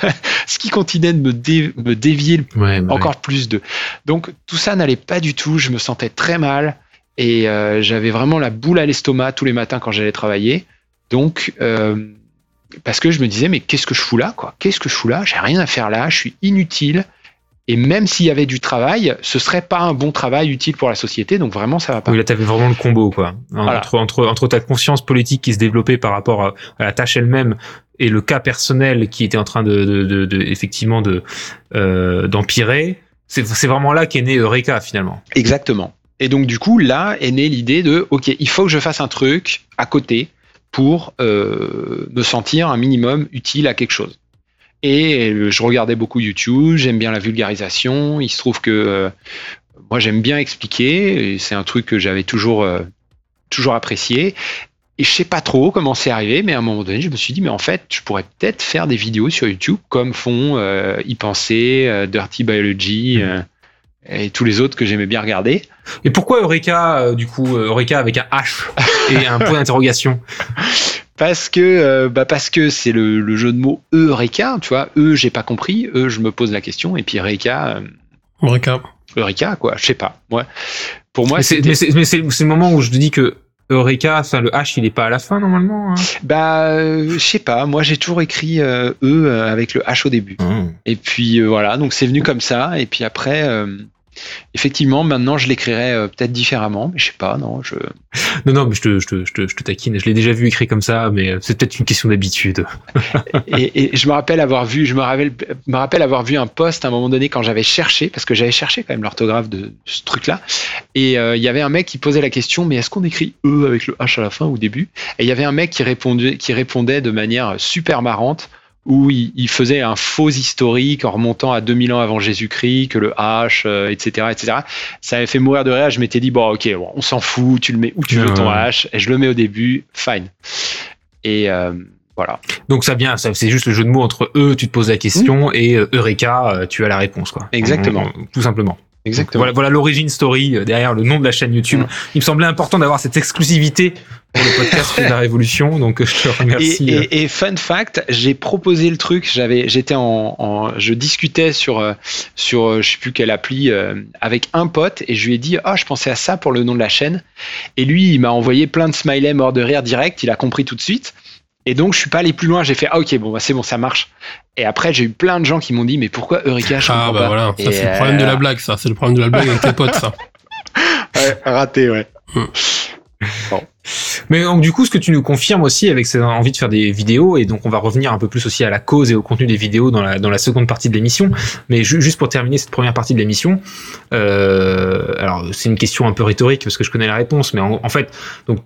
ce qui continuait de me, me dévier bah encore plus de. Donc tout ça n'allait pas du tout. Je me sentais très mal. Et euh, j'avais vraiment la boule à l'estomac tous les matins quand j'allais travailler. Donc, euh, parce que je me disais, mais qu'est-ce que je fous là, quoi? Qu'est-ce que je fous là? J'ai rien à faire là, je suis inutile. Et même s'il y avait du travail, ce serait pas un bon travail utile pour la société. Donc vraiment, ça va pas. Oui, là, t'avais vraiment le combo, quoi. Entre, entre, entre ta conscience politique qui se développait par rapport à, la tâche elle-même et le cas personnel qui était en train de, de, de, effectivement de euh, d'empirer. C'est vraiment là qu'est né Eureka finalement. Exactement. Et donc du coup, là est née l'idée de, ok, il faut que je fasse un truc à côté pour euh, me sentir un minimum utile à quelque chose. Et je regardais beaucoup YouTube, j'aime bien la vulgarisation. Il se trouve que euh, moi j'aime bien expliquer, c'est un truc que j'avais toujours euh, toujours apprécié. Et je sais pas trop comment c'est arrivé, mais à un moment donné, je me suis dit, mais en fait, je pourrais peut-être faire des vidéos sur YouTube comme font euh, y penser, Dirty Biology. Et tous les autres que j'aimais bien regarder. Et pourquoi Eureka, euh, du coup, euh, Eureka avec un H et un point d'interrogation Parce que euh, bah parce que c'est le, le, jeu de mots Eureka, tu vois. E, j'ai pas compris. E, je me pose la question. Et puis Eureka. Eureka. Eureka, quoi. Je sais pas. Ouais. Pour moi, c'est mais c'est le moment où je te dis que Eureka, ça, le H, il est pas à la fin normalement. Hein bah, je sais pas. Moi, j'ai toujours écrit E avec le H au début. Mmh. Et puis voilà, donc c'est venu comme ça. Et puis après, effectivement, maintenant, je l'écrirais euh, peut-être différemment, mais je sais pas, non, je. Non, non, mais je te, je te, je te, je te taquine. Je l'ai déjà vu écrit comme ça, mais euh, c'est peut-être une question d'habitude. et, et, je me rappelle avoir vu, je me rappelle, me rappelle avoir vu un post à un moment donné quand j'avais cherché, parce que j'avais cherché quand même l'orthographe de ce truc-là, et euh, il y avait un mec qui posait la question, mais est-ce qu'on écrit E avec le H à la fin ou au début? Et il y avait un mec qui répondait, qui répondait de manière super marrante où il, faisait un faux historique en remontant à 2000 ans avant Jésus-Christ, que le H, etc., etc. Ça avait fait mourir de rire. Je m'étais dit, bon, ok, on s'en fout, tu le mets où tu veux ton H, et je le mets au début, fine. Et euh, voilà. Donc ça vient, c'est juste le jeu de mots entre eux, tu te poses la question, et euh, Eureka, euh, tu as la réponse, quoi. Exactement. Tout simplement. Exactement. Voilà, voilà l'origine story derrière le nom de la chaîne YouTube. Il me semblait important d'avoir cette exclusivité pour le podcast de la Révolution, donc je te remercie. Et, et, et fun fact, j'ai proposé le truc. J'avais, j'étais en, en, je discutais sur euh, sur euh, je sais plus quelle appli euh, avec un pote et je lui ai dit ah je pensais à ça pour le nom de la chaîne et lui il m'a envoyé plein de smileys mort de rire direct. Il a compris tout de suite. Et donc je suis pas allé plus loin. J'ai fait ah ok bon bah, c'est bon ça marche. Et après j'ai eu plein de gens qui m'ont dit mais pourquoi Eureka je Ah bah voilà, ça c'est le problème de la blague ça, c'est le problème de la blague avec tes potes ça. ouais, raté ouais. Hmm. Bon. Mais donc, du coup, ce que tu nous confirmes aussi avec cette envie de faire des vidéos, et donc on va revenir un peu plus aussi à la cause et au contenu des vidéos dans la, dans la seconde partie de l'émission. Mais juste pour terminer cette première partie de l'émission, euh, alors c'est une question un peu rhétorique parce que je connais la réponse, mais en, fait, donc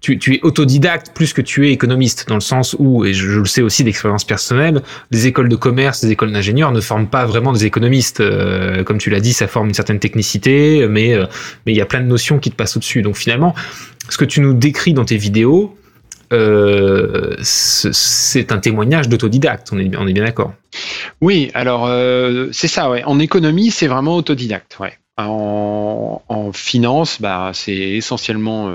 tu, es autodidacte plus que tu es économiste, dans le sens où, et je, le sais aussi d'expérience personnelle, les écoles de commerce, les écoles d'ingénieurs ne forment pas vraiment des économistes. Euh, comme tu l'as dit, ça forme une certaine technicité, mais euh, mais il y a plein de notions qui te passent au-dessus. Donc finalement, ce que tu nous décris dans tes vidéos, euh, c'est un témoignage d'autodidacte. On est, bien d'accord. Oui, alors c'est ça, ouais. En économie, c'est vraiment autodidacte, ouais. En, finance, bah, c'est essentiellement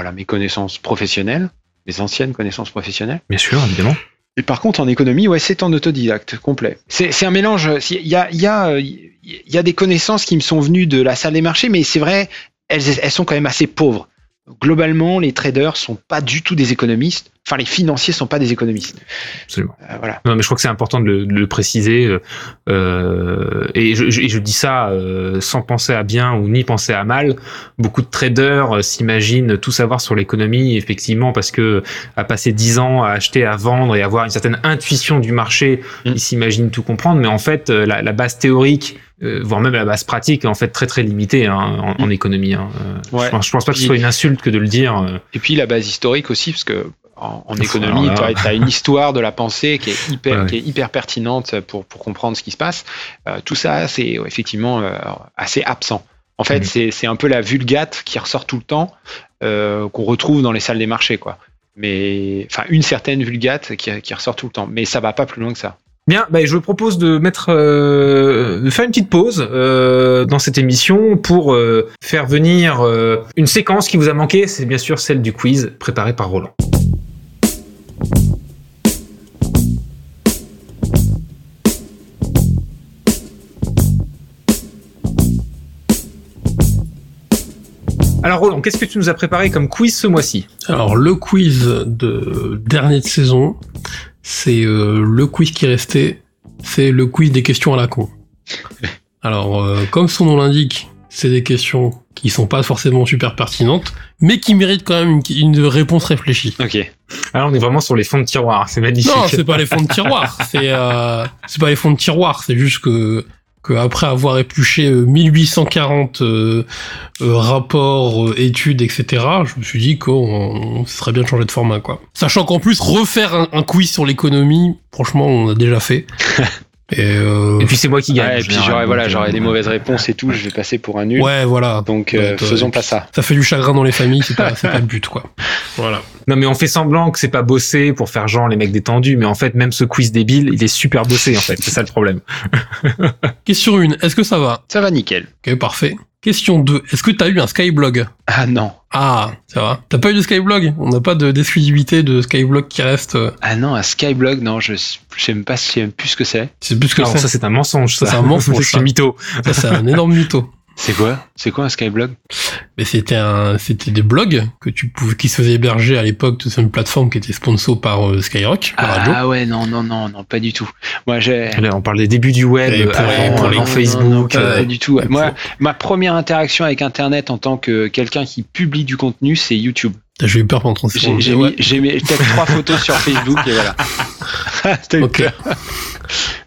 voilà, mes connaissances professionnelles, mes anciennes connaissances professionnelles. Bien sûr, évidemment. Et par contre, en économie, ouais, c'est en autodidacte complet. C'est c'est un mélange. Il y a, il y, a, il y a des connaissances qui me sont venues de la salle des marchés, mais c'est vrai, elles, elles sont quand même assez pauvres. Globalement, les traders sont pas du tout des économistes. Enfin, les financiers sont pas des économistes. Absolument. Euh, voilà. Non, mais je crois que c'est important de le, de le préciser. euh, euh, et, je, je- et je dis ça euh, sans penser à bien ou ni penser à mal. Beaucoup de traders euh, s'imaginent tout savoir sur l'économie, effectivement, parce que à passer 10 ans à acheter, à vendre et avoir une certaine intuition du marché, Mm. ils s'imaginent tout comprendre. Mais en fait, la, la base théorique, euh, voire même la base pratique, est en fait très très limitée hein, en, en économie. hein. Euh, Ouais. je, pense, je pense pas que ce soit une insulte que de le dire. euh. Et puis la base historique aussi, parce que en, économie, tu as, une histoire de la pensée qui est hyper, Ouais, ouais. qui est hyper pertinente pour, pour comprendre ce qui se passe. Euh, tout ça, c'est effectivement euh, assez absent. En fait, Mhm. c'est c'est un peu la vulgate qui ressort tout le temps, euh, qu'on retrouve dans les salles des marchés, quoi. Mais enfin, une certaine vulgate qui, qui ressort tout le temps. Mais ça va pas plus loin que ça. Bien, bah, je propose de mettre, euh, de faire une petite pause euh, dans cette émission pour euh, faire venir une séquence qui vous a manqué. C'est bien sûr celle du quiz préparé par Roland. Alors Roland, qu'est-ce que tu nous as préparé comme quiz ce mois-ci? Alors le quiz de dernier de saison, c'est euh, le quiz qui restait, c'est le quiz des questions à la con. Alors euh, comme son nom l'indique, c'est des questions qui sont pas forcément super pertinentes, mais qui méritent quand même une, une réponse réfléchie. Ok. Alors on est vraiment sur les fonds de tiroir, c'est magnifique. Non, c'est pas les fonds de tiroir, c'est euh, c'est pas les fonds de tiroir, c'est juste que que après avoir épluché euh, 1840 euh, euh, rapports, euh, études, etc., je me suis dit qu'on serait bien de changer de format, quoi. Sachant qu'en plus refaire un, un quiz sur l'économie, franchement, on a déjà fait. Et, euh, Et puis c'est moi qui gagne. Ouais, et puis j'aurais voilà, j'aurais euh, des mauvaises réponses et tout. Je vais passer pour un nul. ouais, voilà. Donc Ouais, euh, faisons pas ça. Ça fait du chagrin dans les familles, c'est pas, c'est pas le but, quoi. Voilà. Non mais on fait semblant que c'est pas bossé pour faire genre les mecs détendus, mais en fait même ce quiz débile, il est super bossé en fait, c'est ça le problème. Question 1, est-ce que ça va? Ça va nickel. Ok, parfait. Question 2, est-ce que t'as eu un Skyblog? Ah non. Ah, ça va. T'as pas eu de Skyblog? On n'a pas de d'exclusivité de Skyblog qui reste. euh, Ah non, un Skyblog, non, je sais même pas, je sais même plus ce que c'est. C'est plus que Alors ça. ça c'est un mensonge, ça, Ça, c'est un mensonge, c'est mytho. Ça, c'est un énorme mytho. C'est quoi? C'est quoi un Skyblog? Mais c'était un, c'était des blogs que tu pouvais, qui se faisaient héberger à l'époque sur une plateforme qui était sponsor par euh, Skyrock, radio. Ah ouais, non, non, non, non, pas du tout. Moi, j'ai. On parle des débuts du web Et pour- avant, pour les- avant Non, Facebook. non, non, pas, euh, pas du tout. Moi, ma première interaction avec Internet en tant que quelqu'un qui publie du contenu, c'est YouTube. J'ai eu peur pendant 30 J'ai secondes. j'ai Ouais. mis, j'ai mis peut-être trois photos sur Facebook et voilà. T'as eu Ok. peur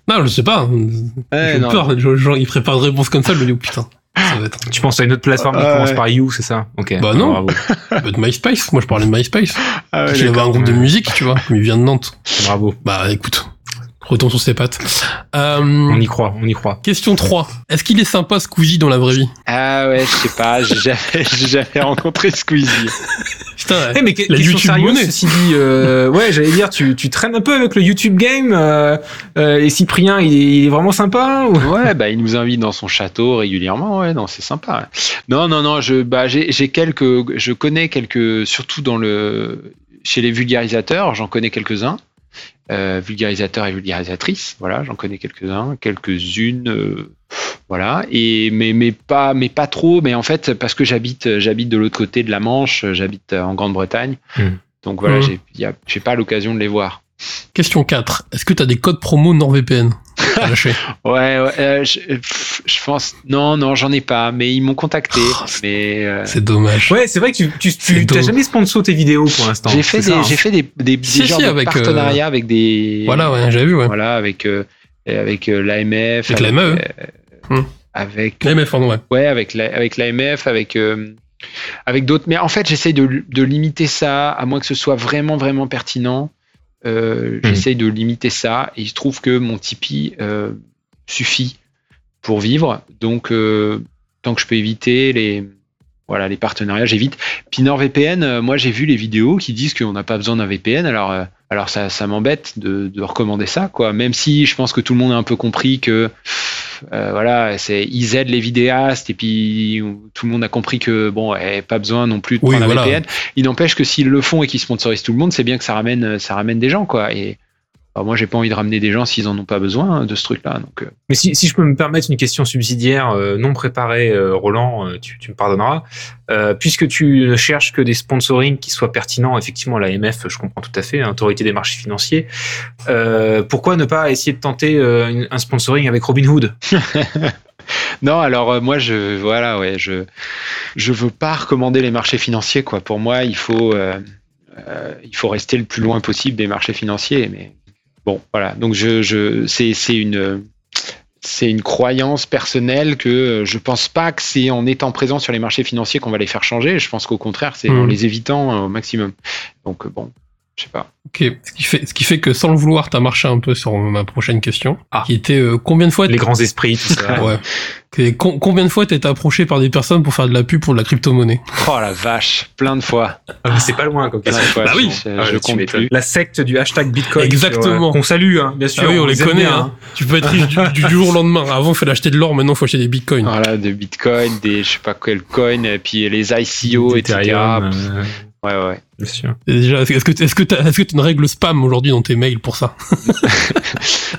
Non, je sais pas. Ouais, J'ai peur. Genre, genre, il prépare de réponses comme ça, je me dis, oh putain. Ça va être. Tu penses à une autre plateforme qui Ah, commence ouais. par You, c'est ça Ok. Bah non. Bravo. ça peut être MySpace. Moi, je parlais de MySpace. Ah ouais, Il avait un groupe de musique, tu vois, comme il vient de Nantes. Bravo. Bah, écoute. Retourne sur ses pattes. Euh, On y croit, on y croit. question 3. Est-ce qu'il est sympa Squeezie dans la vraie vie? Ah ouais, je sais pas, j'ai jamais, j'ai jamais rencontré Squeezie. Putain, Eh mais que- la question YouTube sérieuse, monnaie. ceci dit, euh, ouais, j'allais dire, tu, tu traînes un peu avec le YouTube game, euh, euh, et Cyprien, il est, il est vraiment sympa ou... Ouais, bah il nous invite dans son château régulièrement. Ouais, non, c'est sympa. ouais. Non, non, non, je, bah j'ai, j'ai quelques, je connais quelques, surtout dans le, chez les vulgarisateurs, j'en connais quelques-uns. Euh, vulgarisateurs et vulgarisatrices, voilà, j'en connais quelques-uns, quelques-unes, euh, voilà. Et mais mais pas mais pas trop. Mais en fait, parce que j'habite j'habite de l'autre côté de la Manche, j'habite en Grande-Bretagne, Hmm. donc voilà, Hmm. j'ai pas l'occasion de les voir. Question 4. Est-ce que t'as des codes promo NordVPN Ouais, ouais euh, je, pense. Non, non, j'en ai pas, mais ils m'ont contacté. Oh, mais euh, C'est dommage. Ouais, c'est vrai que tu, tu, tu t'as jamais sponsor tes vidéos pour l'instant. j'ai fait des, ça, hein. j'ai fait des, des, des Si, genres si, de avec, euh, partenariats avec des. Voilà, ouais, j'avais vu, ouais. Voilà, avec euh, avec euh, l'AMF. Avec la MAE. euh, Hmm. Avec Ouais, mais pardon, ouais. ouais, avec la, avec l'AMF, avec euh, avec d'autres. Mais en fait, j'essaye de, de, limiter ça, à moins que ce soit vraiment, vraiment pertinent. Euh, mmh. J'essaye de limiter ça et il se trouve que mon Tipeee euh, suffit pour vivre. Donc, euh, tant que je peux éviter les, voilà, les partenariats, j'évite. Puis NordVPN, moi j'ai vu les vidéos qui disent qu'on n'a pas besoin d'un VPN. Alors, alors ça, ça m'embête de, de, recommander ça, quoi. Même si je pense que tout le monde a un peu compris que euh, voilà, c'est ils aident les vidéastes et puis tout le monde a compris que bon, eh, pas besoin non plus de prendre un VPN. Il n'empêche que s'ils le font et qu'ils sponsorisent tout le monde, c'est bien que ça ramène, ça ramène des gens, quoi. Et alors moi, j'ai pas envie de ramener des gens s'ils en ont pas besoin hein, de ce truc-là. Donc, euh. Mais si, si, je peux me permettre une question subsidiaire euh, non préparée, euh, Roland, euh, tu, tu, me pardonneras. puisque tu ne cherches que des sponsorings qui soient pertinents, effectivement, l'AMF, je comprends tout à fait, hein, Autorité des marchés financiers. pourquoi ne pas essayer de tenter un sponsoring avec Robinhood Non, alors moi je voilà ouais je je veux pas recommander les marchés financiers quoi. Pour moi, il faut il faut rester le plus loin possible des marchés financiers, mais Bon, voilà. Donc, je, je, c'est une, c'est une croyance personnelle que je pense pas que c'est en étant présent sur les marchés financiers qu'on va les faire changer. Je pense qu'au contraire, c'est en mmh. les évitant au maximum. Donc, bon, je sais pas. Ok, ce qui fait, ce qui fait que sans le vouloir, t'as marché un peu sur ma prochaine question, ah. qui était euh, combien de fois les grands esprits, tout ça. ouais. combien de fois t'as été approché par des personnes pour faire de la pub pour de la crypto-monnaie? Oh la vache, plein de fois. Ah, c'est pas loin, quoi. Bah oui, je, ah, compte plus. La secte du hashtag Bitcoin. Exactement. Qu'on salue, hein, bien sûr. Ah oui, on, les connaît. Hein. hein. Tu peux être riche du, jour au lendemain. Avant, il fallait acheter de l'or, maintenant, il faut acheter des bitcoins. Voilà, des bitcoins, des je sais pas quel coin, et puis les ICO, etc. Ouais, ouais. Bien sûr. déjà, est-ce que est-ce que tu as, est-ce que tu une règle spam aujourd'hui dans tes mails pour ça?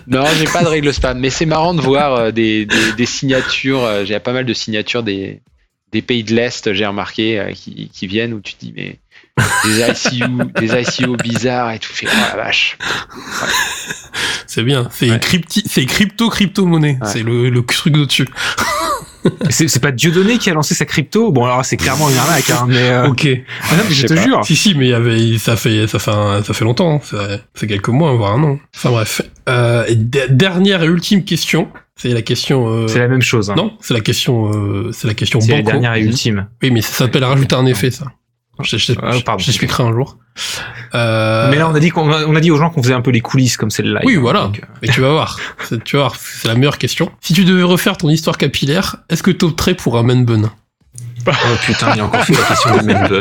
Non, j'ai pas de règle spam, mais c'est marrant de voir euh, des, des, des signatures. Euh, j'ai pas mal de signatures des, des pays de l'est, j'ai remarqué, euh, qui, qui viennent où tu te dis mais des ICO, des ICO bizarres et tout fait oh la vache. Ouais. C'est bien, c'est ouais. crypti, c'est ouais. le truc de dessus. C'est pas Dieudonné qui a lancé sa crypto? Bon alors c'est clairement une arnaque hein, mais euh... ok ah non, mais je, je te pas. jure si si mais il y avait ça fait ça fait un, ça fait longtemps hein. c'est quelques mois voire un an enfin bref euh, et dernière et ultime question c'est la question. Euh... C'est la même chose. Hein. Non, c'est la question. Euh... C'est la question. C'est la dernière et ultime. Oui, mais ça s'appelle rajouter un effet, ça. J'expliquerai un jour. Euh... Mais là, on a dit qu'on on a dit aux gens qu'on faisait un peu les coulisses comme c'est le live. Oui, voilà. Donc... euh... Et tu vas voir. tu vas voir, c'est la meilleure question. Si tu devais refaire ton histoire capillaire, est-ce que tu opterais pour un man bun Oh putain, il y a encore fait la question de bun.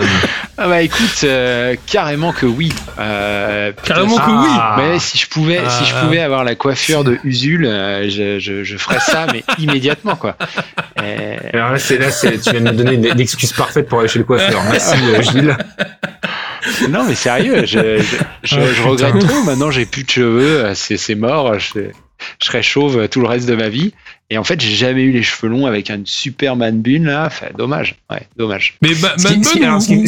Ah bah écoute, euh, carrément que oui. Euh, carrément que oui. Mais si je pouvais, ah. si je pouvais avoir la coiffure de Usul, euh, je, je, je, ferais ça, mais immédiatement quoi. Et... Alors là, c'est là, c'est, tu viens de me donner une, une excuse parfaite pour aller chez le coiffeur. Merci Gilles. Non mais sérieux, je, je, je, je regrette trop. Maintenant, j'ai plus de cheveux, c'est, c'est mort. Je, je serais chauve tout le reste de ma vie. Et en fait, j'ai jamais eu les cheveux longs avec un super man bun là. Enfin, dommage. Ouais, dommage. Mais ma, ce,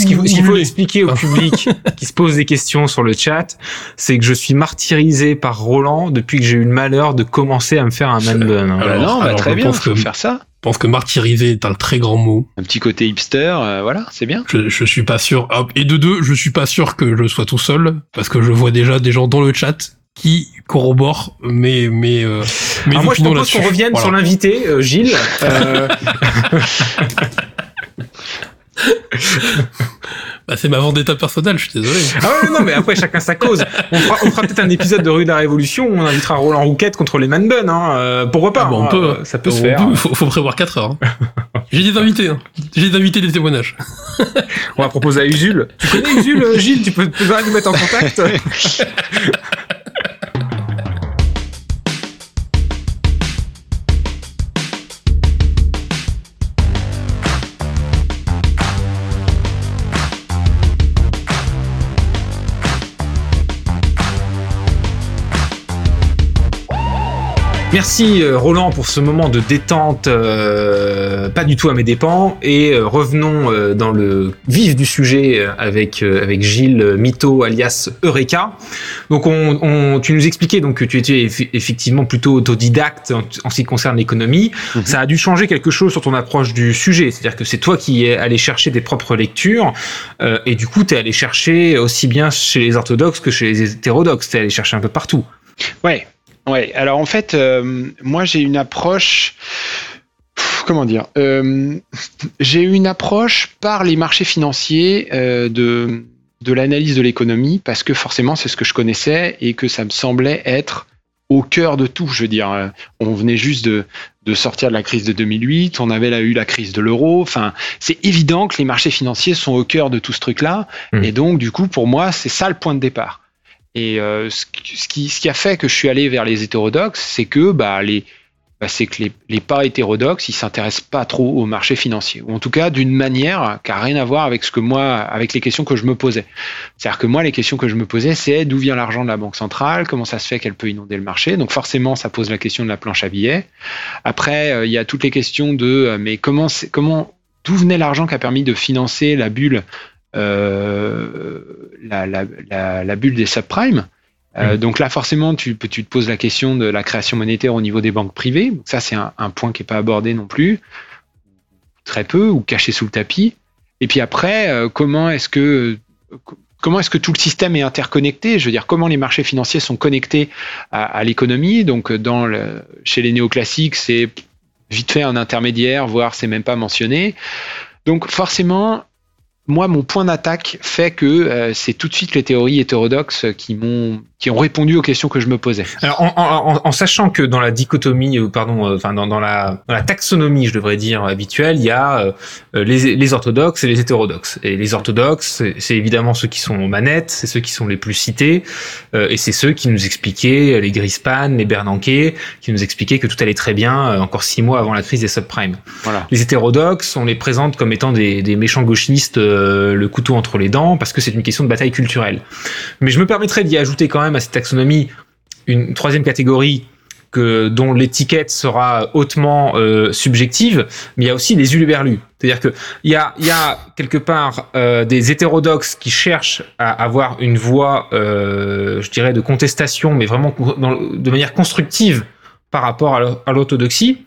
qu'il faut, faut expliquer au public qui se pose des questions sur le chat, c'est que je suis martyrisé par Roland depuis que j'ai eu le malheur de commencer à me faire un man bun. Hein. Alors, non, bah, alors, très bien, faut que, faire ça. Je pense que martyrisé est un très grand mot. Un petit côté hipster, euh, voilà, c'est bien. Je, je suis pas sûr. Et de deux, je suis pas sûr que je sois tout seul, parce que je vois déjà des gens dans le chat qui corrobore mes mes euh, Alors moi je propose qu'on revienne voilà. sur l'invité euh, Gilles euh... bah, c'est ma vendetta personnelle, je suis désolé. Ah ouais, non, mais après, chacun sa cause. On fera, on fera peut-être un épisode de Rue de la Révolution où on invitera Roland Rouquette contre les Man Bun, hein. Euh, pourquoi pas? Ah bon, on hein, peut, ça peut on se faire. Peut, faut, faut, prévoir 4 heures. Hein. J'ai des invités, hein. J'ai des invités des témoignages. on va proposer à Usul. Tu connais Usul, Gilles? Tu peux, tu peux nous mettre en contact? Merci euh, Roland pour ce moment de détente, euh, pas du tout à mes dépens, et euh, revenons euh, dans le vif du sujet avec avec Gilles Mito alias Eureka. Donc on, on, tu nous expliquais donc que tu étais eff effectivement plutôt autodidacte en, en ce qui concerne l'économie. Mm -hmm. Ça a dû changer quelque chose sur ton approche du sujet, c'est-à-dire que c'est toi qui es allé chercher tes propres lectures et du coup tu es allé chercher aussi bien chez les orthodoxes que chez les hétérodoxes, tu es allé chercher un peu partout. Ouais, Ouais, alors en fait, euh, moi j'ai une approche. comment dire euh, J'ai eu une approche par les marchés financiers euh, de, de l'analyse de l'économie parce que forcément c'est ce que je connaissais et que ça me semblait être au cœur de tout. Je veux dire, euh, on venait juste de, de sortir de la crise de 2008, on avait là eu la crise de l'euro. Enfin, c'est évident que les marchés financiers sont au cœur de tout ce truc-là. Mm. Et donc, du coup, pour moi, c'est ça le point de départ. Et euh, ce, qui- a fait que je suis allé vers les hétérodoxes, c'est que bah, les, bah, c'est que les, pas hétérodoxes, ils s'intéressent pas trop au marché financier, ou en tout cas d'une manière qui a rien à voir avec ce que moi, avec les questions que je me posais. C'est-à-dire que moi, les questions que je me posais, c'est d'où vient l'argent de la banque centrale, comment ça se fait qu'elle peut inonder le marché. Donc forcément, ça pose la question de la planche à billets. Après, euh, il y a toutes les questions de, euh, mais comment, comment, d'où venait l'argent qui a permis de financer la bulle, la, la, la, la bulle des subprimes. Euh, Mm. Donc là, forcément, tu, tu te poses la question de la création monétaire au niveau des banques privées. Donc ça, c'est un, un point qui n'est pas abordé non plus, très peu ou caché sous le tapis. Et puis après, euh, comment est-ce que comment est-ce que tout le système est interconnecté? Je veux dire, comment les marchés financiers sont connectés à, à l'économie? Donc, dans le, chez les néoclassiques, c'est vite fait un intermédiaire, voire c'est même pas mentionné. Donc, forcément, moi, mon point d'attaque fait que euh, c'est tout de suite les théories hétérodoxes qui m'ont qui ont répondu aux questions que je me posais. Alors, en, en- en- en sachant que dans la dichotomie, euh, pardon, euh, enfin dans, dans la, dans la taxonomie, je devrais dire habituelle, il y a euh, les, les orthodoxes et les hétérodoxes. Et les orthodoxes, c'est- évidemment ceux qui sont aux manettes, c'est ceux qui sont les plus cités, et c'est ceux qui nous expliquaient les Grispan, les Bernanke, qui nous expliquaient que tout allait très bien encore six mois avant la crise des subprimes. Voilà. Les hétérodoxes, on les présente comme étant des, des méchants gauchistes, euh, le couteau entre les dents, parce que c'est une question de bataille culturelle. Mais je me permettrais d'y ajouter quand même à cette taxonomie une troisième catégorie que, dont l'étiquette sera hautement euh, subjective, mais il y a aussi les uluberlus. C'est-à-dire que il y a, il y a quelque part euh, des hétérodoxes qui cherchent à avoir une voie, euh, je dirais, de contestation, mais vraiment de manière constructive par rapport à l'orthodoxie.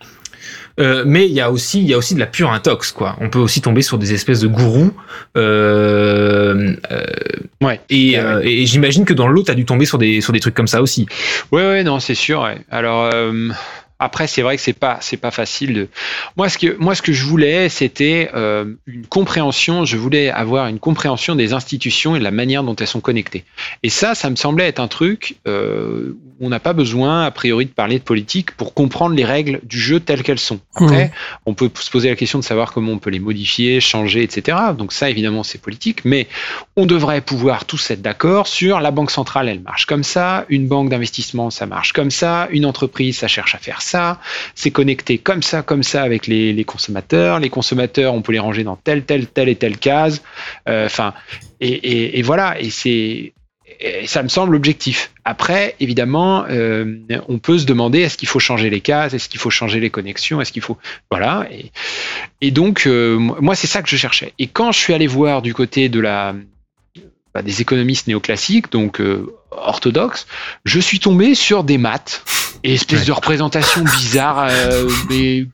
Euh, mais il y a aussi il y a aussi de la pure intox quoi. On peut aussi tomber sur des espèces de gourous. Euh, euh, Ouais. Et, Ouais, euh, et j'imagine que dans l'autre, t'as dû tomber sur des sur des trucs comme ça aussi. Ouais, ouais, non, c'est sûr. ouais. Alors euh, après, c'est vrai que c'est pas, c'est pas facile. De... Moi, ce que, moi, ce que je voulais, c'était euh, une compréhension. Je voulais avoir une compréhension des institutions et de la manière dont elles sont connectées. Et ça, ça me semblait être un truc euh, où on n'a pas besoin, a priori, de parler de politique pour comprendre les règles du jeu telles qu'elles sont. Après, on peut se poser la question de savoir comment on peut les modifier, changer, etc. Donc ça, évidemment, c'est politique. Mais on devrait pouvoir tous être d'accord sur la banque centrale, elle marche comme ça, une banque d'investissement, ça marche comme ça, une entreprise, ça cherche à faire ça, c'est connecté comme ça, comme ça avec les, consommateurs. Les consommateurs, on peut les ranger dans telle, telle, telle et telle case. Euh, Enfin, et, voilà, et c'est ça me semble objectif. Après, évidemment, euh, on peut se demander est-ce qu'il faut changer les cases, est-ce qu'il faut changer les connexions, est-ce qu'il faut voilà. Et, donc, euh, moi, c'est ça que je cherchais. Et quand je suis allé voir du côté de la des économistes néoclassiques, donc euh, orthodoxes, je suis tombé sur des maths et espèces Ouais. de représentations bizarres, euh, mais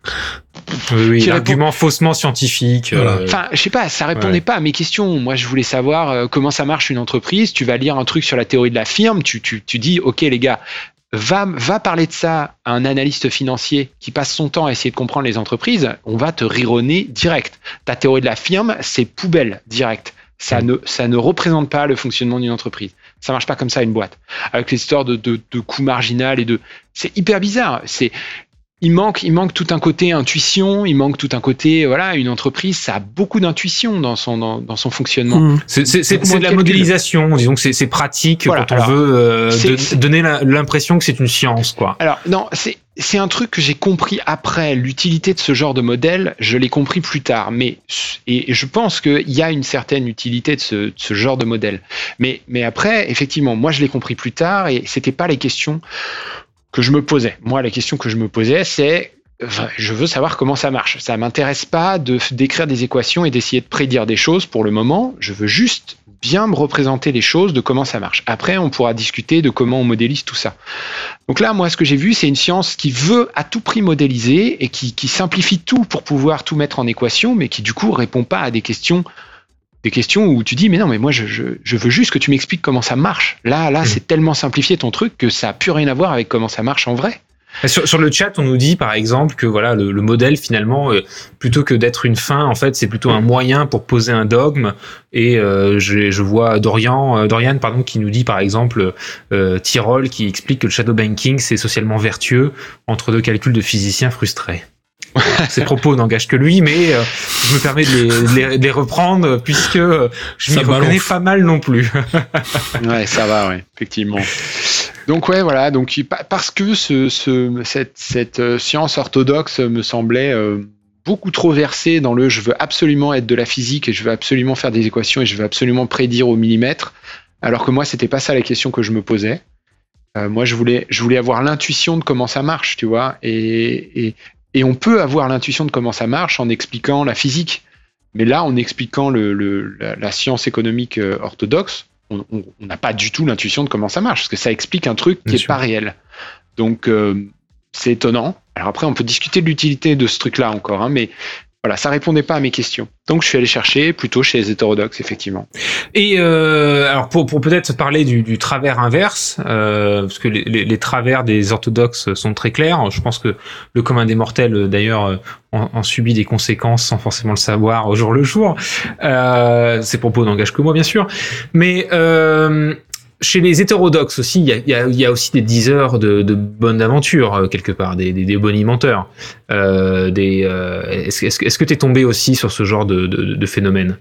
Oui, oui, faussement scientifique. euh, Enfin, je sais pas, ça répondait Ouais. pas à mes questions. Moi, je voulais savoir euh, comment ça marche une entreprise. Tu vas lire un truc sur la théorie de la firme, tu, tu, tu dis, OK, les gars, va, va parler de ça à un analyste financier qui passe son temps à essayer de comprendre les entreprises. On va te rironner direct. Ta théorie de la firme, c'est poubelle direct. Ça ne, ça ne représente pas le fonctionnement d'une entreprise. Ça marche pas comme ça une boîte. Avec les histoires de, de, de coûts marginal et de, c'est hyper bizarre. C'est, il manque, il manque tout un côté intuition, il manque tout un côté, voilà, une entreprise, ça a beaucoup d'intuition dans son, dans, dans son fonctionnement. Mmh. c'est de la modélisation. Disons que c'est c'est pratique Voilà, quand on alors, veut euh, donner l'impression que c'est une science, quoi. Alors, non, c'est, c'est un truc que j'ai compris après. L'utilité de ce genre de modèle, je l'ai compris plus tard. Mais, et je pense qu'il y a une certaine utilité de ce, de ce genre de modèle. Mais, mais après, effectivement, moi, je l'ai compris plus tard et c'était pas les questions que je me posais. Moi, la question que je me posais, c'est Enfin, je veux savoir comment ça marche. Ça m'intéresse pas de d'écrire des équations et d'essayer de prédire des choses pour le moment. Je veux juste bien me représenter les choses de comment ça marche. Après, on pourra discuter de comment on modélise tout ça. Donc là, moi, ce que j'ai vu, c'est une science qui veut à tout prix modéliser et qui, qui simplifie tout pour pouvoir tout mettre en équation, mais qui du coup répond pas à des questions des questions où tu dis mais non mais moi je, je, je veux juste que tu m'expliques comment ça marche là là Mhm. c'est tellement simplifié ton truc que ça a plus rien à voir avec comment ça marche en vrai Sur, sur, le chat, on nous dit par exemple que voilà le, le modèle finalement, euh, plutôt que d'être une fin, en fait, c'est plutôt un moyen pour poser un dogme. Et euh, je, je, vois Dorian, euh, Dorian pardon, qui nous dit par exemple Tyrol qui explique que le shadow banking c'est socialement vertueux entre deux calculs de physiciens frustrés. Ces propos n'engagent que lui, mais je me permets de les, de les, reprendre puisque je m'y reconnais pas mal non plus. ouais, ça va, ouais, effectivement. Donc ouais, voilà. Donc parce que ce, ce, cette, cette, euh, science orthodoxe me semblait euh, beaucoup trop versée dans le je veux absolument être de la physique et je veux absolument faire des équations et je veux absolument prédire au millimètre, alors que moi c'était pas ça la question que je me posais. Euh, moi je voulais je voulais avoir l'intuition de comment ça marche, tu vois. Et, et, et on peut avoir l'intuition de comment ça marche en expliquant la physique. Mais là, en expliquant le, le, la, la, science économique orthodoxe, on n'a pas du tout l'intuition de comment ça marche, parce que ça explique un truc qui n'est pas réel. Donc euh, c'est étonnant. Alors après, on peut discuter de l'utilité de ce truc-là encore, hein, mais voilà, ça répondait pas à mes questions. Donc je suis allé chercher plutôt chez les hétérodoxes, effectivement. Et euh, alors pour, pour peut-être parler du, du, travers inverse, euh, parce que les, les, les, travers des orthodoxes sont très clairs. Je pense que le commun des mortels, d'ailleurs, en, en, subit des conséquences sans forcément le savoir au jour le jour. Euh, ces propos n'engagent que moi, bien sûr. Mais euh, chez les hétérodoxes aussi, il y a, y, a, y a, aussi des diseurs de, de bonnes aventures euh, quelque part, des, des, des bonimenteurs. Euh, euh, est-ce, est-ce que tu es tombé aussi sur ce genre de, de, de phénomène?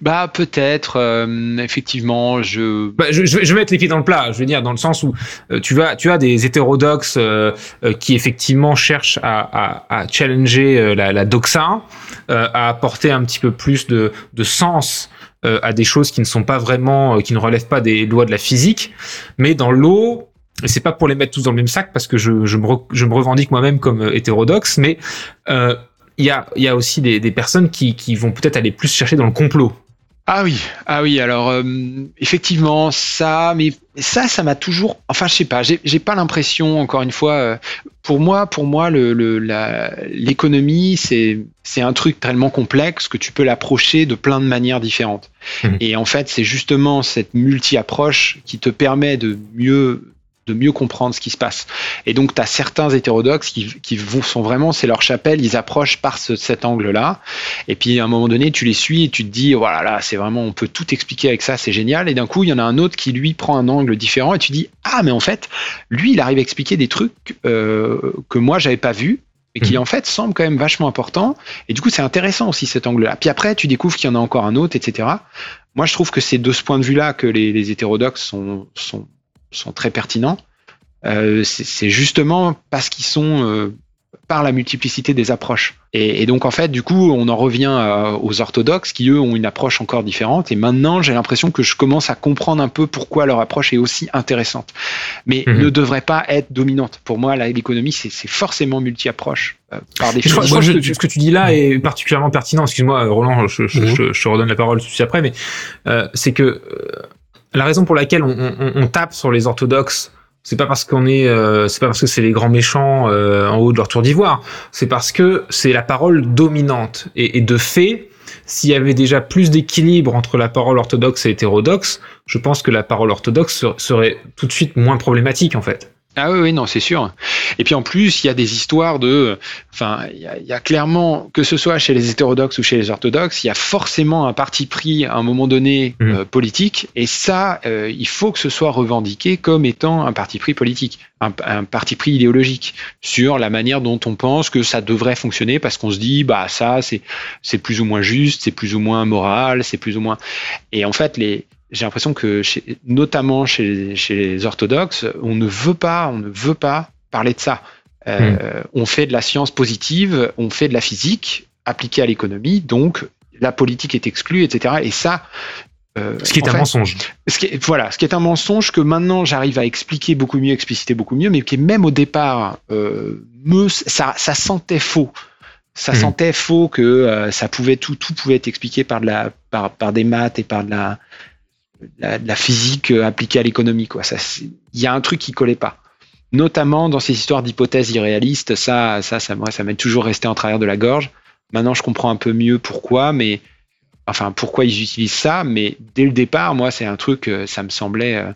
Bah peut-être, euh, effectivement. Je... Bah, je, je, vais mettre les pieds dans le plat. Je veux dire dans le sens où euh, tu vas, tu as des hétérodoxes euh, qui effectivement cherchent à, à, à challenger la, la doxa, à apporter un petit peu plus de, de sens euh, à des choses qui ne sont pas vraiment, euh, qui ne relèvent pas des lois de la physique. Mais dans l'eau, et c'est pas pour les mettre tous dans le même sac parce que je, me, revendique moi-même comme euh, hétérodoxe, mais il y, a, aussi des, personnes qui vont peut-être aller plus chercher dans le complot. Ah oui, ah oui. Alors euh, effectivement, ça, mais ça, ça m'a toujours. Enfin, je sais pas. J'ai pas l'impression, encore une fois, euh, pour moi, pour moi, le, le l'économie, c'est c'est un truc tellement complexe que tu peux l'approcher de plein de manières différentes. Mmh. Et en fait, c'est justement cette multi-approche qui te permet de mieux de mieux comprendre ce qui se passe. Et donc, tu as certains hétérodoxes qui, qui vont, sont vraiment, c'est leur chapelle, ils approchent par ce, cet angle-là. Et puis, à un moment donné, tu les suis et tu te dis, voilà, là, c'est vraiment, on peut tout expliquer avec ça, c'est génial. Et d'un coup, il y en a un autre qui, lui, prend un angle différent et tu dis, ah, mais en fait, lui, il arrive à expliquer des trucs euh, que moi, j'avais pas vu et qui en fait semble quand même vachement important. Et du coup, c'est intéressant aussi cet angle-là. Puis après, tu découvres qu'il y en a encore un autre, etc. Moi, je trouve que c'est de ce point de vue-là que les, les hétérodoxes sont, sont sont très pertinents. Euh, c'est justement parce qu'ils sont euh, par la multiplicité des approches. Et, et, donc en fait, du coup, on en revient euh, aux orthodoxes qui eux ont une approche encore différente. Et maintenant, j'ai l'impression que je commence à comprendre un peu pourquoi leur approche est aussi intéressante, mais mmh. ne devrait pas être dominante. Pour moi, l'économie, c'est forcément multi-approche. Euh, par définition. Je, crois, je, que, ce que tu dis là est particulièrement pertinent. Excuse-moi, Roland, je, mmh. je, je, redonne la parole tout de suite après, mais euh, c'est que la raison pour laquelle on, tape sur les orthodoxes c'est pas parce qu'on est, euh, c'est pas parce que c'est les grands méchants euh, en haut de leur tour d'ivoire. C'est parce que c'est la parole dominante. Et, et de fait, s'il y avait déjà plus d'équilibre entre la parole orthodoxe et hétérodoxe, je pense que la parole orthodoxe serait tout de suite moins problématique en fait. Ah oui, oui, non, c'est sûr. Et puis en plus, il y a des histoires de, enfin, il y, a, il y, a, clairement, que ce soit chez les hétérodoxes ou chez les orthodoxes, il y a forcément un parti pris à un moment donné mmh. euh, politique, et ça, euh, il faut que ce soit revendiqué comme étant un parti pris politique, un, un, parti pris idéologique sur la manière dont on pense que ça devrait fonctionner, parce qu'on se dit, bah ça, c'est c'est plus ou moins juste, c'est plus ou moins moral, c'est plus ou moins, et en fait les j'ai l'impression que, chez, notamment chez, chez, les orthodoxes, on ne veut pas, on ne veut pas parler de ça. Euh, mmh. On fait de la science positive, on fait de la physique appliquée à l'économie, donc la politique est exclue, etc. Et ça, euh, ce qui est un fait, mensonge. Ce qui est, voilà, ce qui est un mensonge que maintenant j'arrive à expliquer beaucoup mieux, expliciter beaucoup mieux, mais qui est même au départ, euh, me, ça, ça sentait faux. Ça mmh. sentait faux que ça pouvait tout, tout pouvait être expliqué par de la, par, par des maths et par de la, la, la physique euh, appliquée à l'économie. Quoi. Il y a un truc qui collait pas. Notamment dans ces histoires d'hypothèses irréalistes, ça, ça, ça, m'est toujours resté en travers de la gorge. Maintenant, je comprends un peu mieux pourquoi, mais enfin, pourquoi ils utilisent ça. Mais dès le départ, moi, c'est un truc, euh, ça me semblait, euh,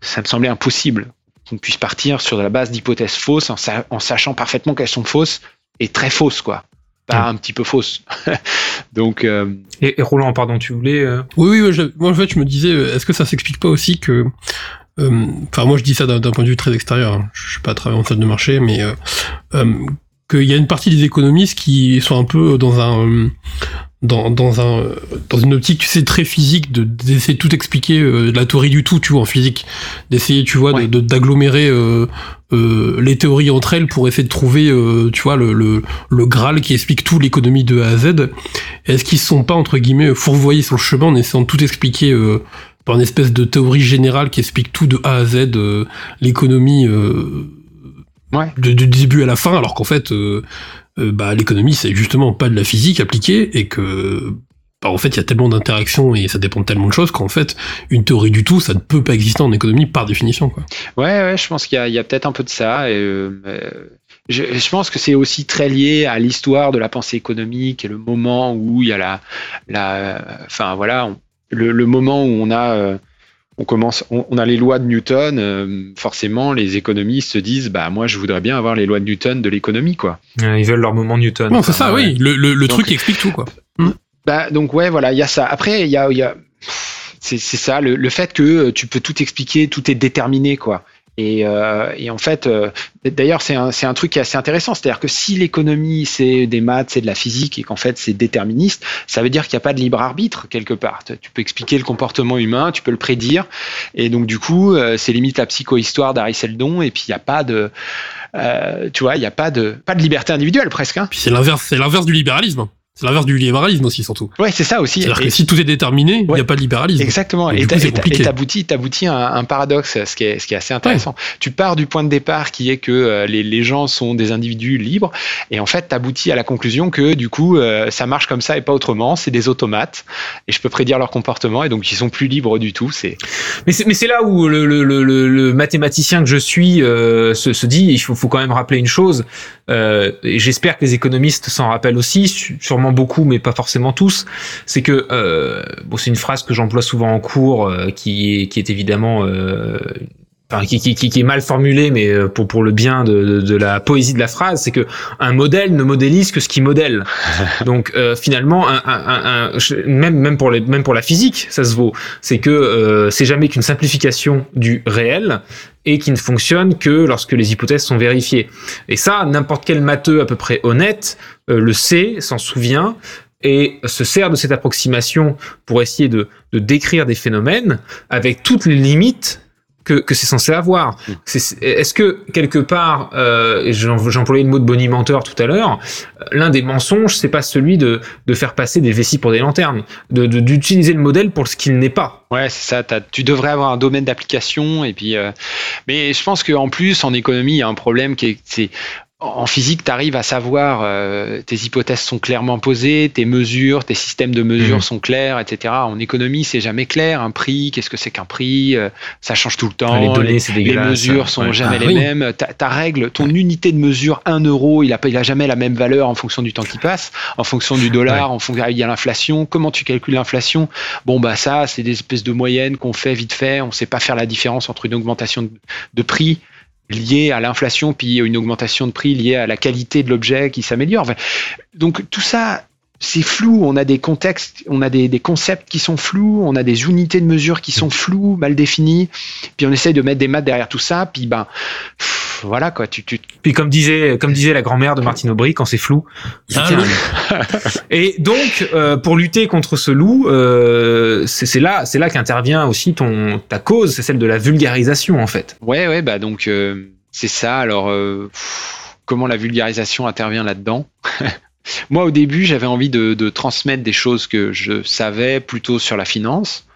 ça me semblait impossible qu'on puisse partir sur la base d'hypothèses fausses en, en, sachant parfaitement qu'elles sont fausses et très fausses, quoi. Pas un petit peu fausses. Donc. Euh... Et, Roland, pardon, tu voulais. Euh oui, oui, moi en fait, je me disais, est-ce que ça s'explique pas aussi que. Euh, enfin, moi je dis ça d'un point de vue très extérieur. Hein. Je suis pas travailler en salle de marché, mais qu'il y a une partie des économistes qui sont un peu dans un dans, dans un dans une optique tu sais très physique de d'essayer de tout expliquer euh, la théorie du tout tu vois en physique. D'essayer tu vois de d'agglomérer euh, euh, les théories entre elles pour essayer de trouver euh, tu vois le, le, le graal qui explique tout l'économie de A à Z. Est-ce qu'ils sont pas entre guillemets fourvoyés sur le chemin en essayant de tout expliquer par une espèce de théorie générale qui explique tout de A à Z l'économie ouais. de, du début à la fin alors qu'en fait euh, bah, l'économie c'est justement pas de la physique appliquée et que bah, en fait il y a tellement d'interactions et ça dépend de tellement de choses qu'en fait une théorie du tout ça ne peut pas exister en économie par définition quoi. Ouais ouais je pense qu'il y a, a peut-être un peu de ça et euh, je, je, pense que c'est aussi très lié à l'histoire de la pensée économique et le moment où il y a la la enfin voilà le, le, moment où on a euh, on commence, on, a les lois de Newton. Euh, forcément, les économistes se disent, bah moi, je voudrais bien avoir les lois de Newton de l'économie, quoi. ils veulent leur moment Newton. Non, c'est ça, oui. Le, le, truc explique tout, quoi. Hmm. Bah donc ouais, voilà, il y a ça. Après, il y a, y a c'est ça, le, le, fait que tu peux tout expliquer, tout est déterminé, quoi. Et, euh, et, en fait, euh, d'ailleurs, c'est un, un, truc qui est assez intéressant. C'est-à-dire que si l'économie, c'est des maths, c'est de la physique, et qu'en fait, c'est déterministe, ça veut dire qu'il n'y a pas de libre arbitre quelque part. Tu peux expliquer le comportement humain, tu peux le prédire. Et donc, du coup, euh, c'est limite la psychohistoire d'Harry Seldon, et puis il n'y a pas de... Euh, tu vois, il n'y a pas de, pas de liberté individuelle presque. Hein. C'est l'inverse, c'est l'inverse du libéralisme. C'est l'inverse du libéralisme aussi, surtout. Ouais, c'est ça aussi. C'est-à-dire que si tout est déterminé, il n'y a pas de libéralisme. Exactement. Et t'aboutis, t'aboutis à un, paradoxe, ce qui est, ce qui est assez intéressant. Tu pars du point de départ qui est que euh, les, les, gens sont des individus libres, et en fait, t'aboutis à la conclusion que du coup, euh, ça marche comme ça et pas autrement. C'est des automates, et je peux prédire leur comportement, et donc ils sont plus libres du tout. C'est. Mais c'est, mais c'est là où le, le, le, le, mathématicien que je suis euh, se, se, dit, il faut, faut quand même rappeler une chose, et j'espère que les économistes s'en rappellent aussi, sûrement beaucoup, mais pas forcément tous, c'est que euh, bon, c'est une phrase que j'emploie souvent en cours, euh, qui, est, qui est évidemment euh, Enfin, qui, qui, qui, est mal formulée, mais euh, pour, pour le bien de, de, la poésie de la phrase, c'est que un modèle ne modélise que ce qui modèle. Donc euh, finalement, un, un, un, même même pour les, même pour la physique, ça se vaut. C'est que euh, c'est jamais qu'une simplification du réel et qui ne fonctionne que lorsque les hypothèses sont vérifiées. Et ça, n'importe quel matheux à peu près honnête le sait, s'en souvient, et se sert de cette approximation pour essayer de, de décrire des phénomènes avec toutes les limites que, que c'est censé avoir. Mm. Est-ce que quelque part, euh, j'employais le mot de bonimenteur tout à l'heure, l'un des mensonges, c'est pas celui de, de faire passer des vessies pour des lanternes, de d'utiliser le modèle pour ce qu'il n'est pas. Ouais, c'est ça. Tu devrais avoir un domaine d'application et puis. Euh, mais je pense qu'en plus, en économie, il y a un problème qui est, en physique, tu arrives à savoir, euh, tes hypothèses sont clairement posées, tes mesures, tes systèmes de mesures mhm. sont clairs, etc. En économie, c'est jamais clair. Un prix, qu'est-ce que c'est qu'un prix euh, Ça change tout le temps. Les données, c'est Les mesures sont jamais ah les mêmes. Ta, règle, ton unité de mesure, 1 euro, il a, il a jamais la même valeur en fonction du temps qui passe, en fonction du dollar, en fonction il y a l'inflation. Comment tu calcules l'inflation? Bon, bah ça, c'est des espèces de moyennes qu'on fait vite fait. On sait pas faire la différence entre une augmentation de prix lié à l'inflation, puis une augmentation de prix liée à la qualité de l'objet qui s'améliore. donc tout ça, c'est flou. On a des contextes, on a des, concepts qui sont flous, on a des unités de mesure qui sont floues, mal définies. Puis on essaye de mettre des maths derrière tout ça. Puis ben voilà quoi. Tu, tu... Puis comme disait comme disait la grand-mère de Martine Aubry, quand c'est flou, ah Et donc euh, pour lutter contre ce loup, euh, c'est là c'est là qu'intervient aussi ton ta cause, c'est celle de la vulgarisation en fait. Ouais ouais bah donc euh, c'est ça. Alors comment la vulgarisation intervient là-dedans? Moi, au début, j'avais envie de, transmettre des choses que je savais plutôt sur la finance.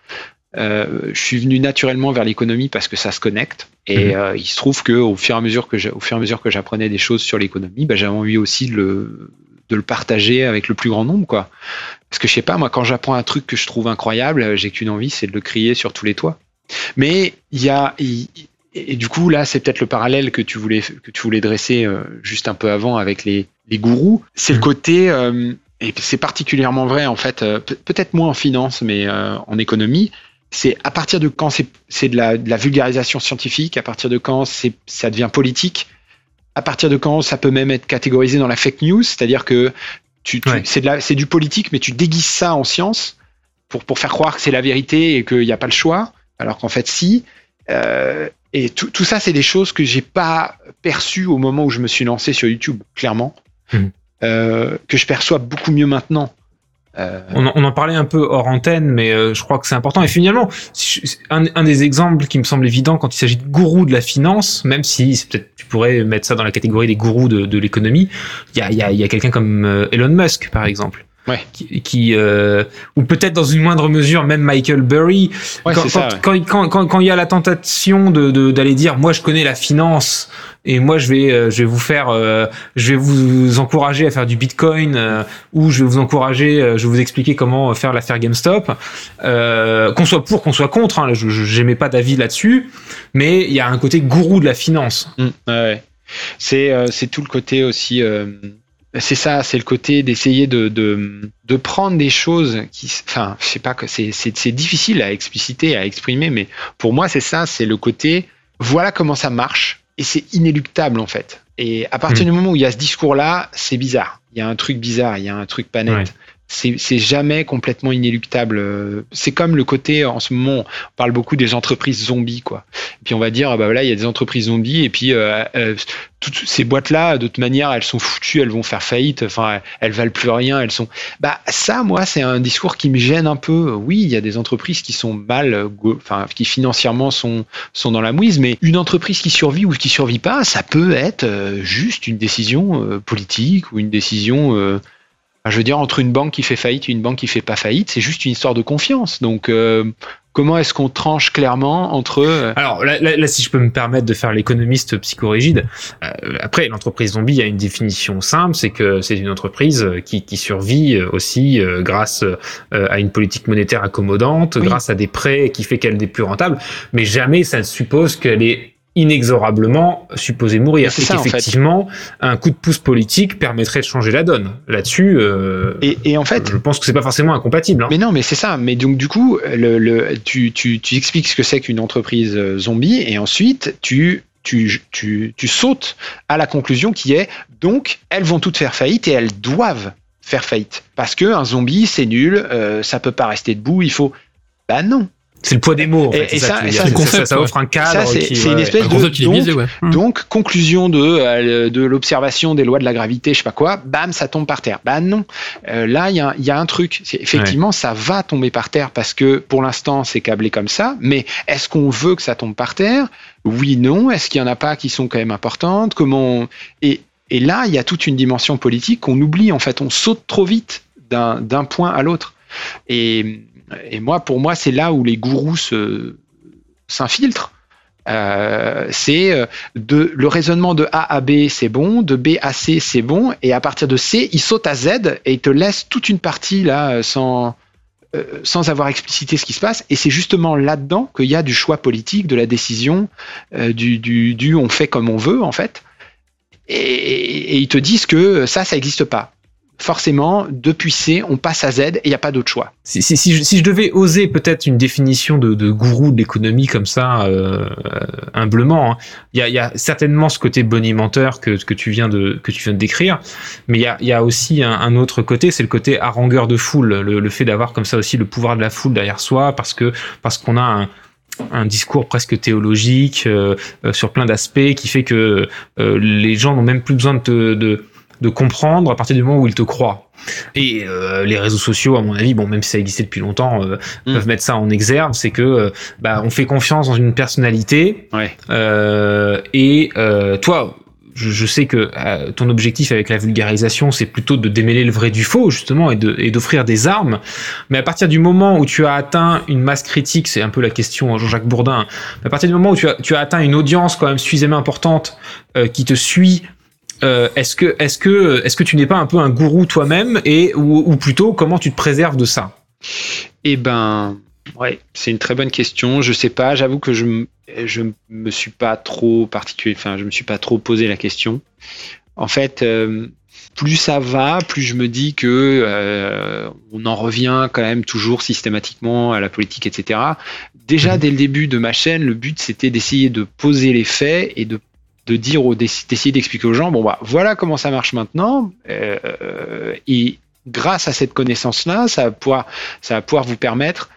Euh, je suis venu naturellement vers l'économie parce que ça se connecte. Et mhm. euh, il se trouve que au fur et à mesure que au fur et à mesure que j'apprenais des choses sur l'économie, bah, j'avais envie aussi de le, de le partager avec le plus grand nombre, quoi. Parce que je sais pas, moi, quand j'apprends un truc que je trouve incroyable, j'ai qu'une envie, c'est de le crier sur tous les toits. Mais il y a, et, du coup, là, c'est peut-être le parallèle que tu voulais, que tu voulais dresser euh, juste un peu avant avec les, les gourous. C'est le mmh. côté, euh, et c'est particulièrement vrai en fait, euh, peut-être moins en finance, mais en économie. c'est à partir de quand c'est de la, de la vulgarisation scientifique, à partir de quand ça devient politique, à partir de quand ça peut même être catégorisé dans la fake news, c'est-à-dire que tu, tu c'est du politique, mais tu déguises ça en science pour pour faire croire que c'est la vérité et qu'il n'y a pas le choix, alors qu'en fait si. Euh, et tout, tout ça, c'est des choses que j'ai pas perçues au moment où je me suis lancé sur YouTube, clairement. Euh, que je perçois beaucoup mieux maintenant. Euh, On, en- on en parlait un peu hors antenne, mais euh, je crois que c'est important. Et finalement, un, un des exemples qui me semble évident quand il s'agit de gourous de la finance, même si c'est peut-être tu pourrais mettre ça dans la catégorie des gourous de, de l'économie, il y a, y a, y a quelqu'un comme euh, Elon Musk, par exemple. Ouais. Qui, qui, euh, ou peut-être dans une moindre mesure même Michael Burry ouais, quand, c'est ça. quand, ouais. quand, quand, quand- quand il y a la tentation de de- d'aller dire moi je connais la finance et moi je vais euh, je vais vous faire euh, je vais vous encourager à faire du bitcoin euh, ou je vais vous encourager je vais vous expliquer comment faire l'affaire GameStop euh, qu'on soit pour qu'on soit contre hein, je j'émets pas d'avis là-dessus mais il y a un côté gourou de la finance Mm, ouais, euh, c'est tout le côté aussi. C'est ça, c'est le côté d'essayer de, de, de prendre des choses qui, enfin, je sais pas que c'est c'est c'est difficile à expliciter, à exprimer, mais pour moi c'est ça, c'est le côté. Voilà comment ça marche et c'est inéluctable en fait. Et à partir Mm. du moment où il y a ce discours-là, c'est bizarre. Il y a un truc bizarre, il y a un truc pas net. Ouais. C'est jamais complètement inéluctable. Euh, C'est comme le côté, en ce moment, on parle beaucoup des entreprises zombies, quoi. Et puis on va dire, ah bah voilà, il y a des entreprises zombies, et puis euh, euh, toutes ces boîtes-là, de toute manière, elles sont foutues, elles vont faire faillite, enfin, elles, valent plus rien, elles sont. Bah ça, moi, c'est un discours qui me gêne un peu. Oui, il y a des entreprises qui sont mal, enfin, qui financièrement sont sont dans la mouise, mais une entreprise qui survit ou qui survit pas, ça peut être euh, juste une décision politique ou une décision. Je veux dire, entre une banque qui fait faillite et une banque qui fait pas faillite, c'est juste une histoire de confiance. Donc, euh, comment est-ce qu'on tranche clairement entre euh, Alors là, là, là, si je peux me permettre de faire l'économiste psychorigide, euh, après l'entreprise zombie a une définition simple, c'est que c'est une entreprise euh, qui, qui survit euh, aussi euh, grâce euh, à une politique monétaire accommodante, Oui. grâce à des prêts qui fait qu'elle n'est plus rentable, mais jamais ça ne suppose qu'elle est inexorablement supposée mourir. C'est en fait. qu'effectivement, un coup de pouce politique permettrait de changer la donne. Là-dessus, euh, et, et en fait, je pense que c'est pas forcément incompatible. hein. mais non, mais c'est ça. Mais donc du coup, le, le, tu, tu, tu expliques ce que c'est qu'une entreprise euh, zombie, et ensuite tu tu, tu, tu sautes à la conclusion qui est donc elles vont toutes faire faillite et elles doivent faire faillite parce que un zombie c'est nul, euh, ça peut pas rester debout, il faut. Bah non. C'est le poids des mots. En Et- fait, et c'est ça- et ça, ça, ça concept, offre un cadre. Ça, c'est- une espèce de- donc- biaisé, ouais. Donc, conclusion de, euh, de l'observation des lois de la gravité, je sais pas quoi, bam, ça tombe par terre. Bah non, Euh, là, il y a, il y a un truc. Effectivement, ça va tomber par terre parce que pour l'instant, c'est câblé comme ça. Mais est-ce qu'on veut que ça tombe par terre? Oui, non. Est-ce qu'il y en a pas qui sont quand même importantes? Comment on- et, et là, il y a toute une dimension politique qu'on oublie. En fait, on saute trop vite d'un d'un point à l'autre. Et, et moi, pour moi, c'est là où les gourous s'infiltrent. Euh, c'est euh, le raisonnement de A à B, c'est bon, de B à C, c'est bon, et à partir de C, il saute à Z et il te laisse toute une partie là euh, sans sans avoir explicité ce qui se passe. Et c'est justement là-dedans qu'il y a du choix politique, de la décision, du, on fait comme on veut en fait. Et ils te disent que ça, ça n'existe pas. Forcément, depuis C, on passe à Z et il n'y a pas d'autre choix. Si, si, si, je, si je devais oser peut-être une définition de, de gourou de l'économie comme ça, euh, humblement, hein, il y, y a certainement ce côté bonimenteur que, que tu viens de que tu viens de décrire, mais il y a, y a aussi un, un autre côté, c'est le côté harangueur de foule, le, le fait d'avoir comme ça aussi le pouvoir de la foule derrière soi, parce que parce qu'on a un un discours presque théologique euh, euh, sur plein d'aspects qui fait que euh, les gens n'ont même plus besoin de, te- de de comprendre à partir du moment où ils te croient. Et euh, les réseaux sociaux, à mon avis, bon, même si ça existait depuis longtemps, euh, Mm. peuvent mettre ça en exergue, c'est que euh, bah, on fait confiance dans une personnalité. Ouais. Euh, et euh, toi, je, je sais que euh, ton objectif avec la vulgarisation, c'est plutôt de démêler le vrai du faux, justement, et de- et d'offrir des armes. Mais à partir du moment où tu as atteint une masse critique, c'est un peu la question à Jean-Jacques Bourdin, à partir du moment où tu as, tu as atteint une audience quand même suffisamment importante euh, qui te suit, euh, est-ce que, est-ce que, est-ce que tu n'es pas un peu un gourou toi-même et ou, ou plutôt comment tu te préserves de ça? Eh ben, ouais, c'est une très bonne question. Je sais pas. J'avoue que je je me suis pas trop particulier. Enfin, je me suis pas trop posé la question. En fait, euh, plus ça va, plus je me dis que euh, on en revient quand même toujours systématiquement à la politique, etc. Déjà Mhm. dès le début de ma chaîne, le but c'était d'essayer de poser les faits et de de dire aux d'essayer d'expliquer aux gens bon bah voilà comment ça marche maintenant euh, et grâce à cette connaissance là ça va pouvoir ça va pouvoir vous permettre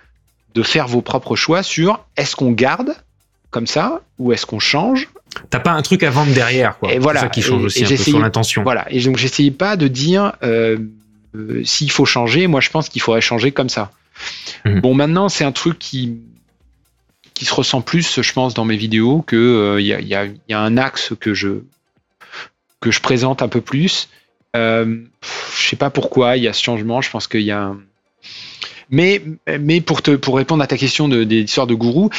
de faire vos propres choix sur est-ce qu'on garde comme ça ou est-ce qu'on change T'as pas un truc à vendre derrière, quoi. Et voilà. C'est ça qui change Et- aussi et un peu j'essayais- sur l'intention. voilà et donc j'essayais pas de dire euh, euh, s'il faut changer moi je pense qu'il faudrait changer comme ça Mhm. bon maintenant c'est un truc qui qui se ressent plus je pense dans mes vidéos que euh, il y, a, il y a- il y a un axe que je que je présente un peu plus euh, je sais pas pourquoi il y a ce changement je pense qu'il y a un... mais mais pour te pour répondre à ta question de, des histoires de gourou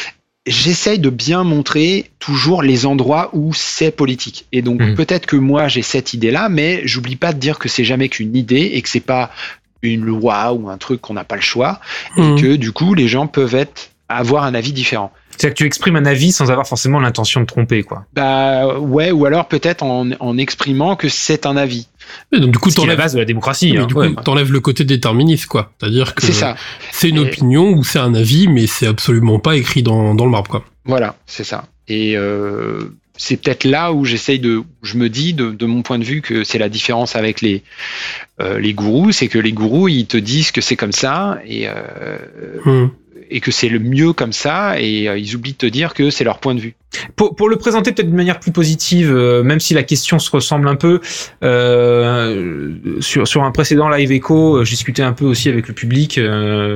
j'essaye de bien montrer toujours les endroits où c'est politique. Et donc Mhm. peut-être que moi j'ai cette idée-là, mais j'oublie pas de dire que c'est jamais qu'une idée et que c'est pas une loi ou un truc qu'on n'a pas le choix Mhm. et que du coup les gens peuvent être avoir un avis différent. C'est-à-dire que tu exprimes un avis sans avoir forcément l'intention de tromper, quoi. Bah ouais, ou alors peut-être en, en exprimant que c'est un avis. Et donc, du coup, C'est la t'enlèves, base de la démocratie. mais hein. du Ouais. coup, t'enlèves le côté déterministe, quoi. C'est-à-dire que C'est ça. c'est une Et- opinion ou c'est un avis, mais c'est absolument pas écrit dans, dans le marbre, quoi. Voilà, c'est ça. Et euh, c'est peut-être là où j'essaye de, je me dis de, de mon point de vue que c'est la différence avec les euh, les gourous, c'est que les gourous ils te disent que c'est comme ça et euh, Mhm. Et que c'est le mieux comme ça et euh, ils oublient de te dire que c'est leur point de vue. Pour, pour le présenter peut-être d'une manière plus positive, euh, même si la question se ressemble un peu, euh, sur, sur un précédent live echo, euh, je discutais un peu aussi avec le public,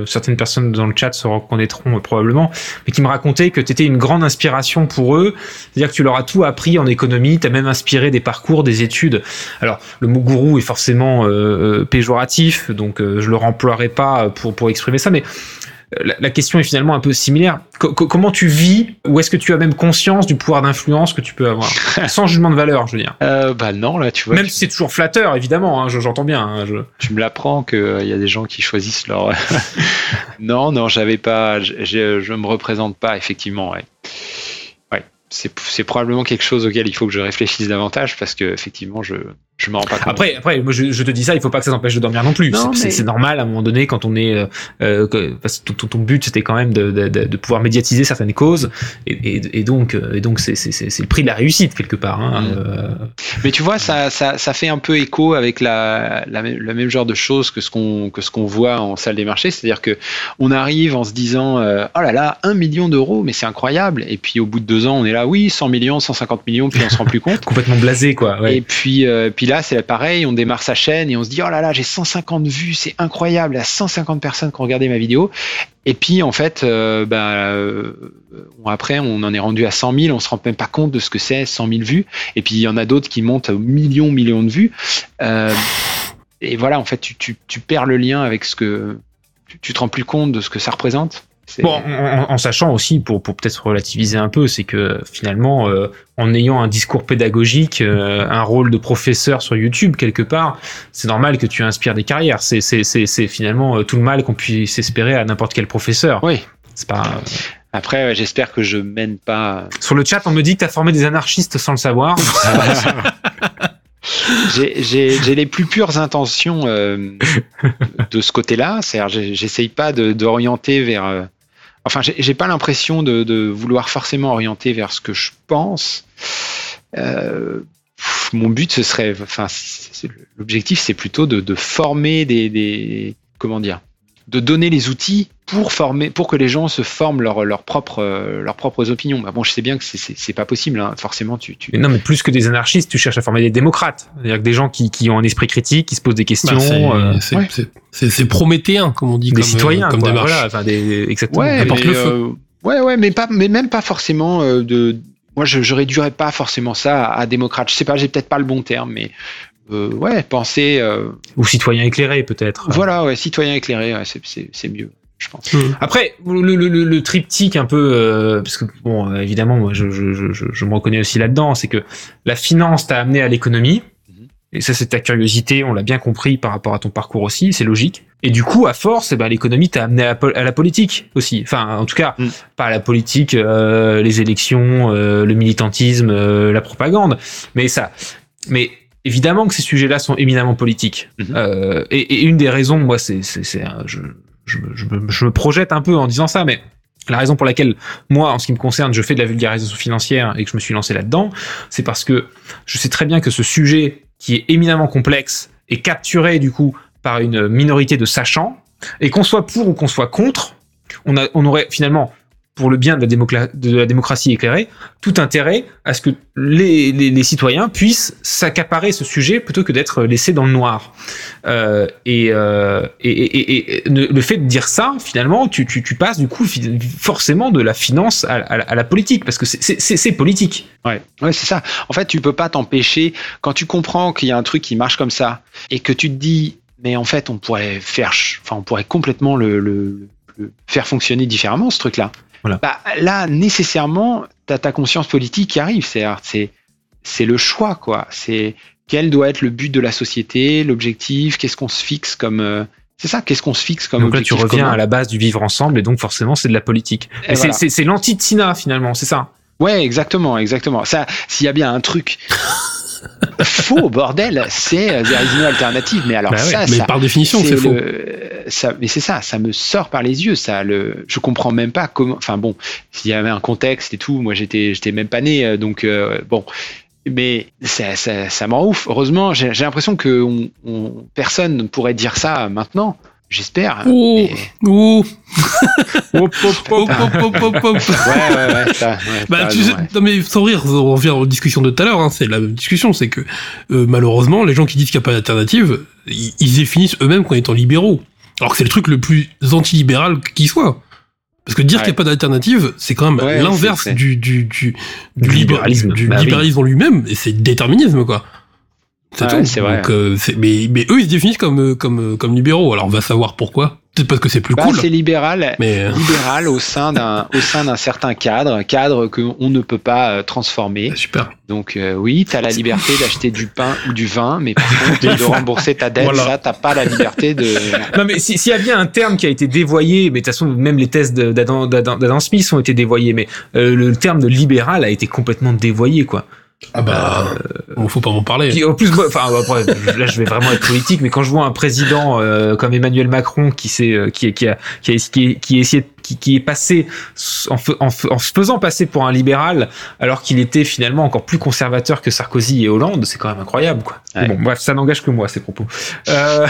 certaines personnes dans le chat se reconnaîtront probablement, mais qui me racontaient que tu étais une grande inspiration pour eux, c'est-à-dire que tu leur as tout appris en économie, tu as même inspiré des parcours, des études. Alors, le mot gourou est forcément péjoratif, donc je le remploierai pas pour, pour exprimer ça, mais la, la question est finalement un peu similaire. Co- co- comment tu vis Ou est-ce que tu as même conscience du pouvoir d'influence que tu peux avoir Sans jugement de valeur, je veux dire. Euh, bah non là tu vois. même tu, si c'est toujours flatteur, évidemment, hein, je- j'entends bien. hein, je- tu me l'apprends qu'il y a des gens qui choisissent leur. non non j'avais pas, je, me représente pas effectivement. Ouais. C'est probablement quelque chose auquel il faut que je réfléchisse davantage parce que effectivement je je me rends pas compte. Après, après, moi je, je te dis ça, il faut pas que ça t'empêche de dormir non plus. C'est- mais- normal à un moment donné quand on est, euh, euh, que- parce que ton, ton but c'était quand même de, de, de, de pouvoir médiatiser certaines causes, et, et, et donc, euh, et donc c'est c'est- le prix de la réussite quelque part. Hein, Mm. euh, Mais tu vois, ça, ça, ça fait un peu écho avec la, la même- le même genre de choses que ce qu'on que ce qu'on voit en salle des marchés, c'est-à-dire que on arrive en se disant euh, oh là là, un million d'euros, mais c'est incroyable, et puis au bout de deux ans, on est là, oui, 100 millions, 150 millions, puis on se rend plus compte. complètement blasé quoi. Ouais. Et puis, euh, puis là, c'est pareil, on démarre sa chaîne et on se dit, oh là là, j'ai 150 vues, c'est incroyable, il y a 150 personnes qui ont regardé ma vidéo. Et puis, en fait, euh, ben, euh, après, on en est rendu à 100 000, on se rend même pas compte de ce que c'est, 100 000 vues. Et puis, il y en a d'autres qui montent aux millions, millions de vues. Euh, et voilà, en fait, tu, perds le lien avec ce que. Tu te rends plus compte de ce que ça représente. Bon, en, en- sachant aussi, pour, pour peut-être relativiser un peu, c'est que finalement, euh, en ayant un discours pédagogique, euh, un rôle de professeur sur YouTube quelque part, c'est normal que tu inspires des carrières. C'est c'est- finalement euh, tout le mal qu'on puisse espérer à n'importe quel professeur. Oui. C'est pas. euh, Après, ouais, j'espère que je mène pas. Sur le chat, on me dit que tu as formé des anarchistes sans le savoir. J'ai- J'ai j'ai les plus pures intentions euh, de ce côté-là. C'est-à-dire, j'essaye pas de- d'orienter vers. Enfin, j'ai pas l'impression de, vouloir forcément orienter vers ce que je pense. Euh, mon but, ce serait. Enfin, l'objectif, c'est plutôt de, de former des, des. Comment dire de donner les outils pour former, pour que les gens se forment leurs leur propres, euh, leurs propres opinions. Bah bon, je sais bien que c'est- pas possible. hein. Forcément, tu, tu, Mais non, mais plus que des anarchistes, tu cherches à former des démocrates. C'est-à-dire que des gens qui, qui ont un esprit critique, qui se posent des questions, Bah, c'est, euh, c'est, ouais. c'est prométhéen, comme on dit, des comme, citoyens, euh, comme quoi. démarche. Voilà, enfin, des, exactement. Ouais, mais, le feu. euh, ouais, ouais, mais pas, mais même pas forcément euh, de. Moi, je, je réduirais pas forcément ça à, à démocrate. Je sais pas, j'ai peut-être pas le bon terme, mais euh, ouais, penser. euh, Ou citoyens éclairés, peut-être. voilà, ouais, citoyen éclairé, ouais, c'est mieux, je pense. Hum. Après, le, le, le, le triptyque un peu, euh, parce que bon, euh, évidemment, moi, je, je, je, je me reconnais aussi là-dedans, c'est que la finance t'a amené à l'économie, Mhm. et ça, c'est ta curiosité, on l'a bien compris par rapport à ton parcours aussi, c'est logique. Et du coup, à force, eh ben, l'économie t'a amené à, la politique aussi. Enfin, en tout cas, Mm. pas à la politique, euh, les élections, euh, le militantisme, euh, la propagande, mais ça. Mais évidemment que ces sujets-là sont éminemment politiques. Mhm. Euh, et, et une des raisons, moi, c'est, c'est, c'est, je, je, me- je, je me projette un peu en disant ça, mais la raison pour laquelle moi, en ce qui me concerne, je fais de la vulgarisation financière et que je me suis lancé là-dedans, c'est parce que je sais très bien que ce sujet qui est éminemment complexe est capturé du coup par une minorité de sachants. Et qu'on soit pour ou qu'on soit contre, on, a, on aurait finalement pour le bien de la, démocratie éclairée, tout intérêt à ce que les, citoyens puissent s'accaparer ce sujet plutôt que d'être laissés dans le noir. Euh, et, euh, le fait de dire ça, finalement, tu, passes du coup forcément de la finance à, la- politique, parce que c'est- politique. Ouais, ouais c'est ça. En fait, tu peux pas t'empêcher quand tu comprends qu'il y a un truc qui marche comme ça et que tu te dis, mais en fait, on pourrait faire, enfin, on pourrait complètement le faire fonctionner différemment ce truc-là. Voilà. Bah, là, nécessairement, t'as ta conscience politique qui arrive. C'est, le choix, quoi. C'est quel doit être le but de la société, l'objectif, qu'est-ce qu'on se fixe comme. euh, c'est ça, qu'est-ce qu'on se fixe comme Donc là, tu reviens commun. à la base du vivre ensemble, et donc forcément, c'est de la politique. C'est voilà. c'est- c'est l'anti-Tina, finalement, c'est ça? Ouais, exactement, exactement. Ça, s'il y a bien un truc faux, bordel, c'est euh, there is no alternative. Mais alors Bah ouais, ça, Mais ça, par définition, c'est faux. le- ça, mais c'est ça, ça me sort par les yeux. Ça, le, je comprends même pas comment. Enfin bon, s'il y avait un contexte et tout, moi j'étais, j'étais même pas né, euh, donc euh, bon. Mais ça, ça, ça m'en ouf. Heureusement, j'ai j'ai l'impression que on, on- personne ne pourrait dire ça maintenant. J'espère. Oh, Mais- oh, Hop, hop, hop, hop, hop, hop, hop. Ouais, ouais, ouais. ça, ouais, Bah, tu raison, sais, ouais. non mais sans rire, on revient aux discussions de tout à l'heure, hein, c'est la même discussion, c'est que euh, malheureusement, les gens qui disent qu'il n'y a pas d'alternative, ils, ils définissent eux-mêmes comme étant libéraux. Alors que c'est le truc le plus antilibéral qui soit. Parce que dire Ouais. qu'il n'y a pas d'alternative, c'est quand même Ouais, l'inverse du, du, du, Du libéralisme. du Bah oui. libéralisme en lui-même, et c'est déterminisme, quoi. C'est Ouais, tout. c'est vrai. Donc, euh, mais, mais eux, ils se définissent comme, euh, comme, euh, comme libéraux. Alors, on va savoir pourquoi. Peut-être parce que c'est plus Bah, cool. c'est libéral. Mais, euh, libéral au sein d'un au sein d'un certain cadre, un cadre que on ne peut pas transformer. super. Donc euh, oui, tu as la liberté d'acheter du pain ou du vin, mais par contre de rembourser ta dette, Voilà. ça t'as pas la liberté de Non mais si- s'il y a bien un terme qui a été dévoyé, mais de toute façon même les thèses d'Adam Smith ont été dévoyés, mais le terme de libéral a été complètement dévoyé quoi. Ah bah, bon, faut pas m'en parler. Puis, en plus, moi, enfin après, là je vais vraiment être politique, mais quand je vois un président euh, comme Emmanuel Macron qui s'est, euh, qui, qui a, qui a, qui, est essayé, qui, qui est passé en, en, en se faisant passer pour un libéral, alors qu'il était finalement encore plus conservateur que Sarkozy et Hollande, c'est quand même incroyable quoi. Ouais. Bon, bref, ça n'engage que moi ces propos. Euh,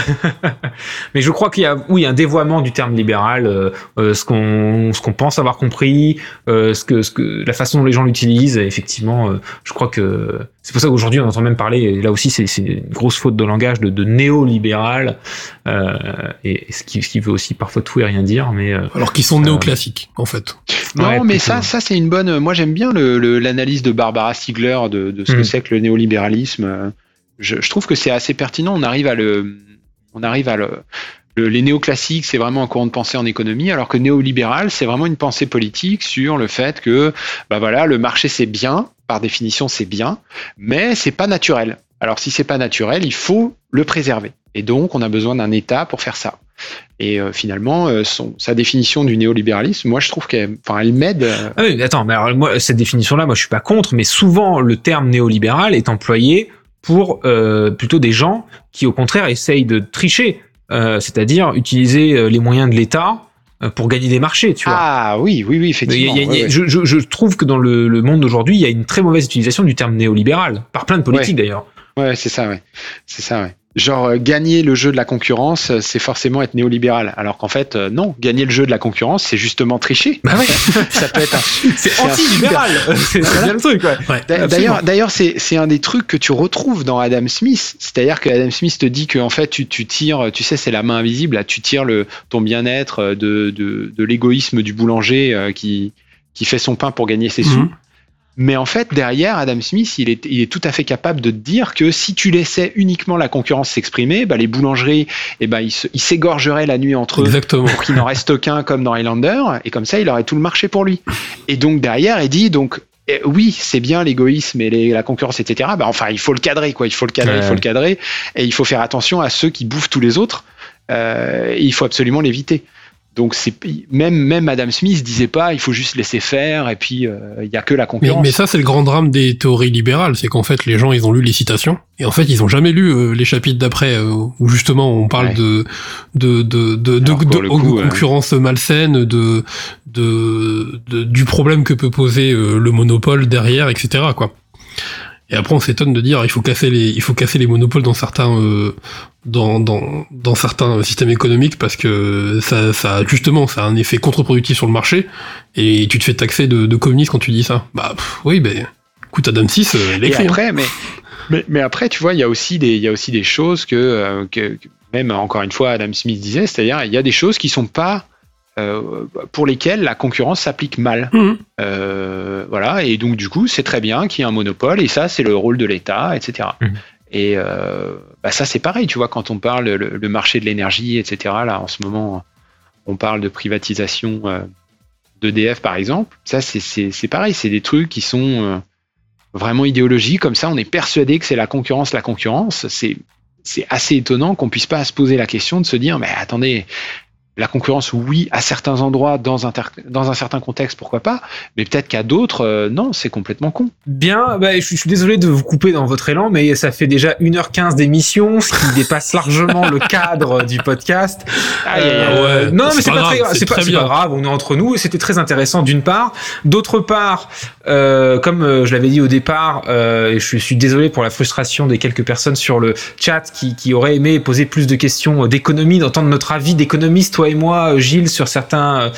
mais je crois qu'il y a, oui, un dévoiement du terme libéral, euh, euh, ce qu'on, ce qu'on pense avoir compris, euh, ce que, ce que, la façon dont les gens l'utilisent. Effectivement, euh, je crois que c'est pour ça qu'aujourd'hui on entend même parler. Et là aussi, c'est, c'est une grosse faute de langage de, de néolibéral, euh, et, et ce qui, ce qui veut aussi parfois tout et rien dire. Mais euh, Alors qu'ils sont néoclassiques, en fait. Non, Ouais, mais ça, ça c'est une bonne. Moi, j'aime bien le- le- l'analyse de Barbara Stiegler de, de ce que Mm. c'est que le néolibéralisme. Je, je trouve que c'est assez pertinent. On arrive à le, on arrive à le, le- les néoclassiques, c'est vraiment un courant de pensée en économie, alors que néolibéral, c'est vraiment une pensée politique sur le fait que, bah voilà, le marché c'est bien, par définition c'est bien, mais c'est pas naturel. Alors si c'est pas naturel, il faut le préserver. Et donc, on a besoin d'un État pour faire ça. Et euh, finalement, euh, son, sa définition du néolibéralisme, moi, je trouve qu'elle, enfin, elle m'aide. euh, Ah oui, attends, mais alors, moi, cette définition-là, moi, je suis pas contre, mais souvent, le terme néolibéral est employé pour plutôt des gens qui, au contraire, essayent de tricher, c'est-à-dire utiliser les moyens de l'État pour gagner des marchés, tu vois. Ah oui, oui, oui, Il y a- effectivement. il y a- ouais, ouais. Je, je- je trouve que dans le, le monde d'aujourd'hui, il y a une très mauvaise utilisation du terme néolibéral, par plein de politiques d'ailleurs. Ouais, c'est ça, ouais. C'est ça, ouais. Genre, euh, gagner le jeu de la concurrence, euh, c'est forcément être néolibéral. Alors qu'en fait, euh, non, gagner le jeu de la concurrence, c'est justement tricher. Bah ouais, ça peut être un c'est C'est un anti-libéral, c'est le truc, ouais. D'ailleurs, d'ailleurs, c'est c'est un des trucs que tu retrouves dans Adam Smith. C'est-à-dire que Adam Smith te dit que en fait, tu, tu tires, tu sais, c'est la main invisible. Là, tu tires le ton bien-être de, de, de l'égoïsme du boulanger euh, qui qui fait son pain pour gagner ses sous. Mais en fait, derrière, Adam Smith, il est, il est tout à fait capable de te dire que si tu laissais uniquement la concurrence s'exprimer, bah, les boulangeries, eh ben, ils s'égorgeraient la nuit entre eux Exactement. pour qu'il n'en reste aucun comme dans Highlander, et comme ça, il aurait tout le marché pour lui. Et donc derrière, il dit donc eh, oui, c'est bien l'égoïsme et les- la concurrence, etc. Bah, enfin, il faut le cadrer, quoi. Il faut le cadrer, il faut le cadrer, et il faut faire attention à ceux qui bouffent tous les autres. Euh, il faut absolument l'éviter. Donc c'est même même Adam Smith disait pas il faut juste laisser faire et puis euh, il y a que la concurrence. Mais, ça c'est le grand drame des théories libérales, c'est qu'en fait les gens ils ont lu les citations et en fait ils ont jamais lu euh, les chapitres d'après euh, où justement on parle de de de de, de, concurrence malsaine, de, de, de du problème que peut poser le monopole derrière, etc. quoi. Et après, on s'étonne de dire il faut casser les il faut casser les monopoles dans certains euh, dans, dans, dans certains systèmes économiques parce que ça ça justement ça a un effet contre-productif sur le marché et tu te fais taxer de, de communiste quand tu dis ça. Bah oui, ben écoute Adam 6 euh, Et hein. après, mais, mais, mais après tu vois il y a aussi des il y a aussi des choses que, euh, que même encore une fois Adam Smith disait, c'est-à-dire il y a des choses qui sont pas euh, pour lesquels la concurrence s'applique mal. Mmh. Euh, voilà, et donc du coup, c'est très bien qu'il y ait un monopole, et ça, c'est le rôle de l'État, etc. Et mmh. euh, bah, ça, c'est pareil, tu vois, quand on parle le, marché de l'énergie, etc. Là, en ce moment, on parle de privatisation d'EDF, par exemple. Ça, c'est pareil, c'est des trucs qui sont vraiment idéologiques. Comme ça, on est persuadé que c'est la concurrence, la concurrence. C'est c'est assez étonnant qu'on puisse pas se poser la question de se dire mais attendez la concurrence, oui, à certains endroits, dans un, dans un certain contexte, pourquoi pas, mais peut-être qu'à d'autres, euh, non, c'est complètement con. Bien, bah, je, suis désolé de vous couper dans votre élan, mais ça fait déjà 1h15 d'émission, ce qui dépasse largement le cadre du podcast. Euh, non, mais c'est pas, très, c'est pas, pas, grave, on est entre nous, et c'était très intéressant d'une part. D'autre part, euh, comme je l'avais dit au départ, et je suis désolé pour la frustration des quelques personnes sur le chat qui, qui auraient aimé poser plus de questions d'économie, d'entendre notre avis d'économiste, toi et moi, Gilles, sur certains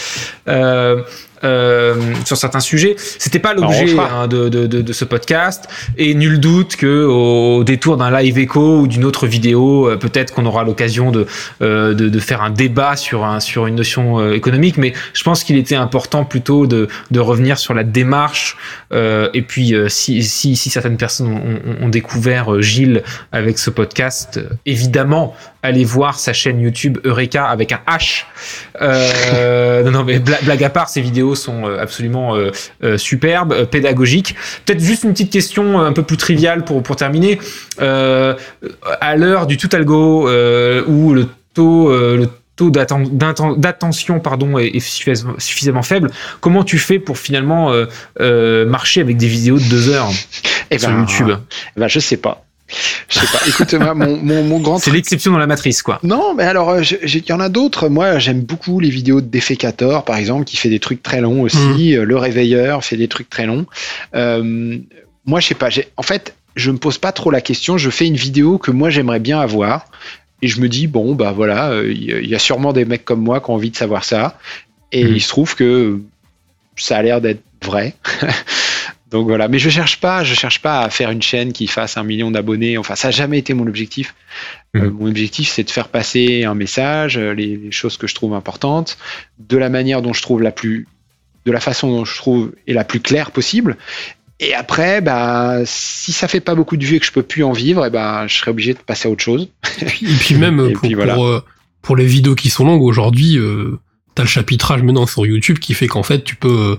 euh, euh, sur certains sujets. C'était pas l'objet hein, de, de, de, de, ce podcast et nul doute que au détour d'un live écho ou d'une autre vidéo, euh, peut-être qu'on aura l'occasion de, euh, de, de faire un débat sur un sur une notion euh, économique. Mais je pense qu'il était important plutôt de, de revenir sur la démarche et puis si, si, si certaines personnes ont, ont, découvert Gilles avec ce podcast, évidemment allez voir sa chaîne YouTube Eureka avec un H. Euh, non, non, mais blague à part, ces vidéos sont euh, absolument euh, euh, superbes, pédagogiques. Peut-être juste une petite question un peu plus triviale pour, pour terminer. à l'heure du tout algo, où le taux, le taux d'attention pardon est, suffisamment faible. Comment tu fais pour finalement marcher avec des vidéos de deux heures eh sur ben, YouTube? eh ben, Je sais pas. Je sais pas. Écoute, mon, mon, mon grand. C'est l'exception dans la matrice, quoi. Non, mais alors, euh, il y en a d'autres. Moi, j'aime beaucoup les vidéos de Defecator, par exemple, qui fait des trucs très longs aussi. Mmh. Euh, Le Réveilleur fait des trucs très longs. Euh, moi, je sais pas. En fait, je me pose pas trop la question. Je fais une vidéo que moi j'aimerais bien avoir. Et je me dis, bon, bah voilà, il y a sûrement des mecs comme moi qui ont envie de savoir ça. Et mmh. il se trouve que ça a l'air d'être vrai. Donc voilà, mais je cherche pas, je cherche pas à faire une chaîne qui fasse un million d'abonnés. Enfin, ça n'a jamais été mon objectif. Euh, mhm. mon objectif, c'est de faire passer un message, euh, les, choses que je trouve importantes, de la manière dont je trouve la plus, de la façon dont je trouve est la plus claire possible. Et après, bah, si ça fait pas beaucoup de vues et que je peux plus en vivre, et eh ben, je serais obligé de passer à autre chose. Et puis, même pour, pour, euh, pour, les vidéos qui sont longues aujourd'hui, euh, t'as le chapitrage maintenant sur YouTube qui fait qu'en fait, tu peux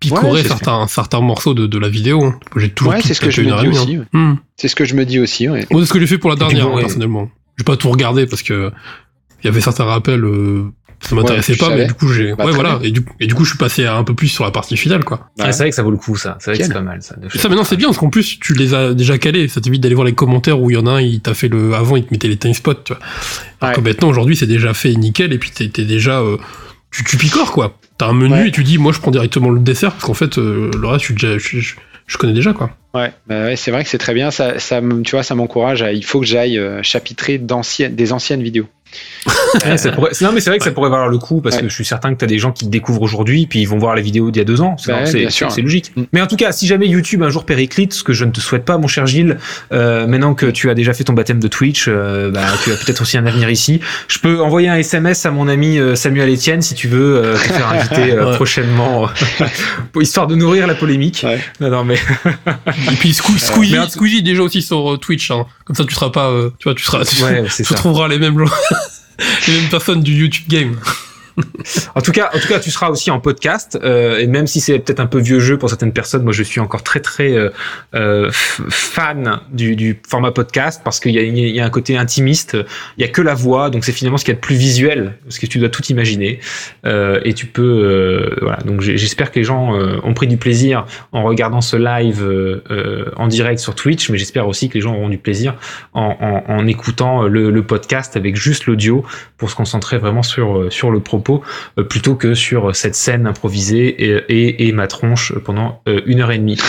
picorer certains, certains morceaux de, de la vidéo. Hein. J'ai toujours ouais, c'est ce que je me dis aussi. Hein. Hmm. C'est ce que je me dis aussi. Ouais. c'est ce que j'ai fait pour la dernière, hein, personnellement. J'ai pas tout regardé parce que il y avait certains rappels. Euh, ça m'intéressait pas, mais du coup j'ai. Bah, ouais, voilà. Et du, et du coup, je suis passé un peu plus sur la partie finale, quoi. c'est vrai que ça vaut le coup, ça. C'est vrai que c'est pas mal, ça. Ça, mais non, c'est bien parce qu'en plus, tu les as déjà calés. Ça t'évite d'aller voir les commentaires où il y en a un, il t'a fait le avant, il te mettait les time spots, tu vois. Alors que maintenant, aujourd'hui, c'est déjà fait nickel et puis t'es déjà. Euh, tu, tu picores, quoi. T'as un menu et tu dis, moi, je prends directement le dessert parce qu'en fait, euh, le reste, je, je, je, connais déjà, quoi. Ouais, bah ouais c'est vrai que c'est très bien. Ça, ça, tu vois, ça m'encourage. Il faut que j'aille euh, chapitrer des anciennes vidéos. Non, mais c'est vrai que ça pourrait valoir le coup parce que je suis certain que tu as des gens qui te découvrent aujourd'hui puis ils vont voir la vidéo d'il y a deux ans. C'est bah logique. Mm. Mais en tout cas, si jamais YouTube un jour périclite, ce que je ne te souhaite pas, mon cher Gilles, euh, maintenant que tu as déjà fait ton baptême de Twitch, euh, bah, tu as peut-être aussi un avenir ici. Je peux envoyer un SMS à mon ami euh, Samuel Etienne si tu veux euh, te faire inviter euh, prochainement, histoire de nourrir la polémique. Non, non, mais. Et puis Squeezie, Squeezie déjà aussi sur Twitch. Hein. Comme ça, tu seras pas, tu vois, tu seras, tu, tu trouveras les mêmes gens. les mêmes personnes du YouTube Game. en tout cas, en tout cas, tu seras aussi en podcast. Euh, et même si c'est peut-être un peu vieux jeu pour certaines personnes, moi je suis encore très très euh, euh fan du, du, format podcast parce qu'il y a, y a un côté intimiste. Il y a que la voix, donc c'est finalement ce qu'il y a de plus visuel, parce que tu dois tout imaginer. Euh, et tu peux, euh, voilà. Donc j'espère que les gens ont pris du plaisir en regardant ce live en direct sur Twitch, mais j'espère aussi que les gens auront du plaisir en, en, en écoutant le, le, podcast avec juste l'audio pour se concentrer vraiment sur sur le propos plutôt que sur cette scène improvisée et, et, et ma tronche pendant une heure et demie.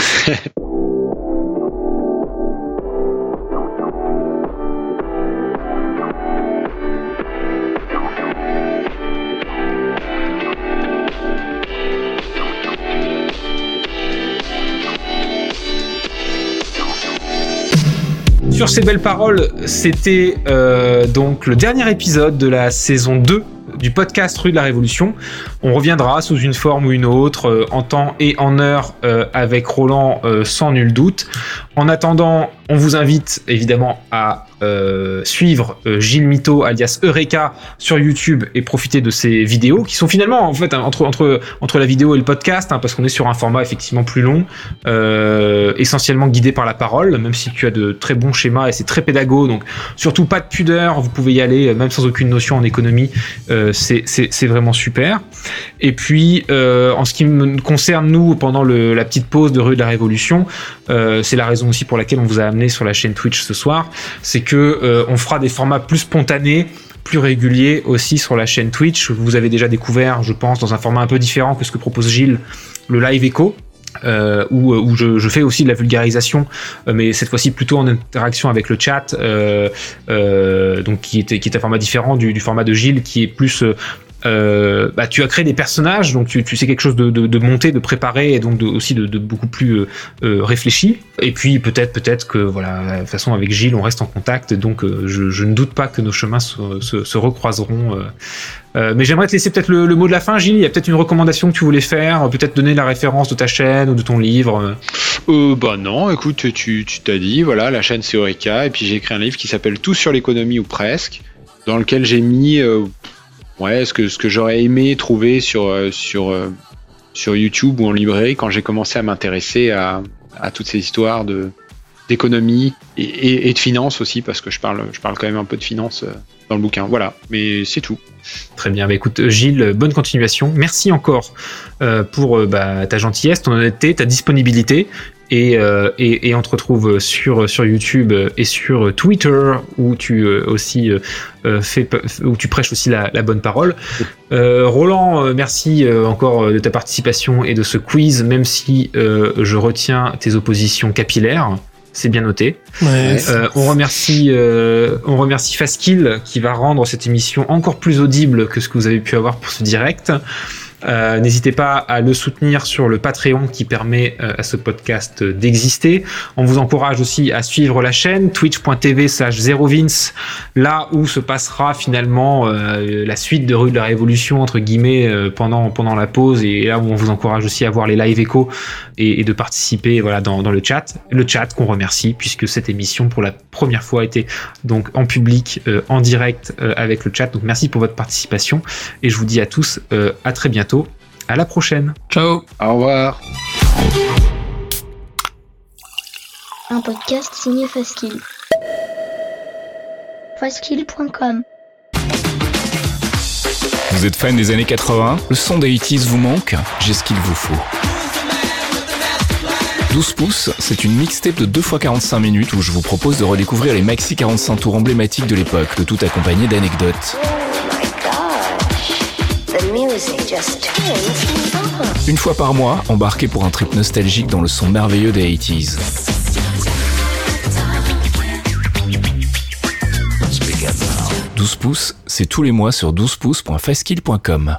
sur ces belles paroles, c'était euh, donc le dernier épisode de la saison 2 du podcast Rue de la Révolution. On reviendra sous une forme ou une autre, euh, en temps et en heure, euh, avec Roland, sans nul doute. En attendant, on vous invite évidemment à euh, suivre euh, Gilles Mito alias Eureka sur YouTube et profiter de ses vidéos qui sont finalement en fait entre entre entre la vidéo et le podcast hein, parce qu'on est sur un format effectivement plus long, euh, essentiellement guidé par la parole, même si tu as de très bons schémas et c'est très pédago donc surtout pas de pudeur, vous pouvez y aller même sans aucune notion en économie, c'est c'est vraiment super. Et puis en ce qui me concerne nous pendant la petite pause de rue de la Révolution, c'est la raison aussi pour laquelle on vous a amené sur la chaîne Twitch ce soir, c'est que euh, on fera des formats plus spontanés plus réguliers aussi sur la chaîne Twitch. Vous avez déjà découvert, je pense, dans un format un peu différent que ce que propose Gilles, le live echo. Euh, où, je, fais aussi de la vulgarisation, euh, mais cette fois-ci plutôt en interaction avec le chat, donc qui est, un format différent du, format de Gilles, qui est plus euh, bah, tu as créé des personnages, donc tu, sais quelque chose de, de, de, monté, de préparé, et donc aussi de, beaucoup plus euh, euh réfléchi. Et puis peut-être, peut-être que voilà, de toute façon avec Gilles, on reste en contact, donc je, ne doute pas que nos chemins se, se, se recroiseront. Mais j'aimerais te laisser peut-être le, mot de la fin, Gilles. Il y a peut-être une recommandation que tu voulais faire, peut-être donner la référence de ta chaîne ou de ton livre. Bah non, écoute, tu t'as dit, voilà, la chaîne c'est Eureka, et puis j'ai écrit un livre qui s'appelle Tout sur l'économie ou presque, dans lequel j'ai mis ouais, ce que, ce que j'aurais aimé trouver sur, euh, sur, euh, sur YouTube ou en librairie quand j'ai commencé à m'intéresser à, à toutes ces histoires de d'économie et, de finance aussi parce que je parle je parle quand même un peu de finance euh, dans le bouquin. Voilà. Mais c'est tout. Très bien. Bah écoute Gilles bonne continuation. Merci encore euh, pour bah, ta gentillesse ton honnêteté ta disponibilité. Et, euh, et, on te retrouve sur, sur YouTube et sur Twitter où tu euh, aussi euh, fais, où tu prêches aussi la, bonne parole. Euh, Roland, merci encore de ta participation et de ce quiz, même si je retiens tes oppositions capillaires. C'est bien noté. Ouais, euh, on remercie, euh, on remercie Faskill qui va rendre cette émission encore plus audible que ce que vous avez pu avoir pour ce direct. Euh, N'hésitez pas à le soutenir sur le Patreon qui permet euh, à ce podcast d'exister. On vous encourage aussi à suivre la chaîne twitch.tv slash zerovince, là où se passera finalement euh, la suite de Rue de la Révolution entre guillemets euh, pendant pendant la pause et là où on vous encourage aussi à voir les live échos et, et, de participer voilà dans, dans le chat, le chat qu'on remercie puisque cette émission pour la première fois était donc en public, euh, en direct avec le chat. Donc merci pour votre participation et je vous dis à tous à très bientôt à la prochaine. Ciao. Au revoir. Un podcast signé Faskill. Faskill.com Vous êtes fan des années 80 Le son des 80 vous manque? J'ai ce qu'il vous faut. 12 pouces, c'est une mixtape de 2 x 45 minutes où je vous propose de redécouvrir les maxi 45 tours emblématiques de l'époque, le tout accompagné d'anecdotes. Une fois par mois, embarquez pour un trip nostalgique dans le son merveilleux des 80s. « 12 pouces, c'est tous les mois sur 12pouces.fastkill.com.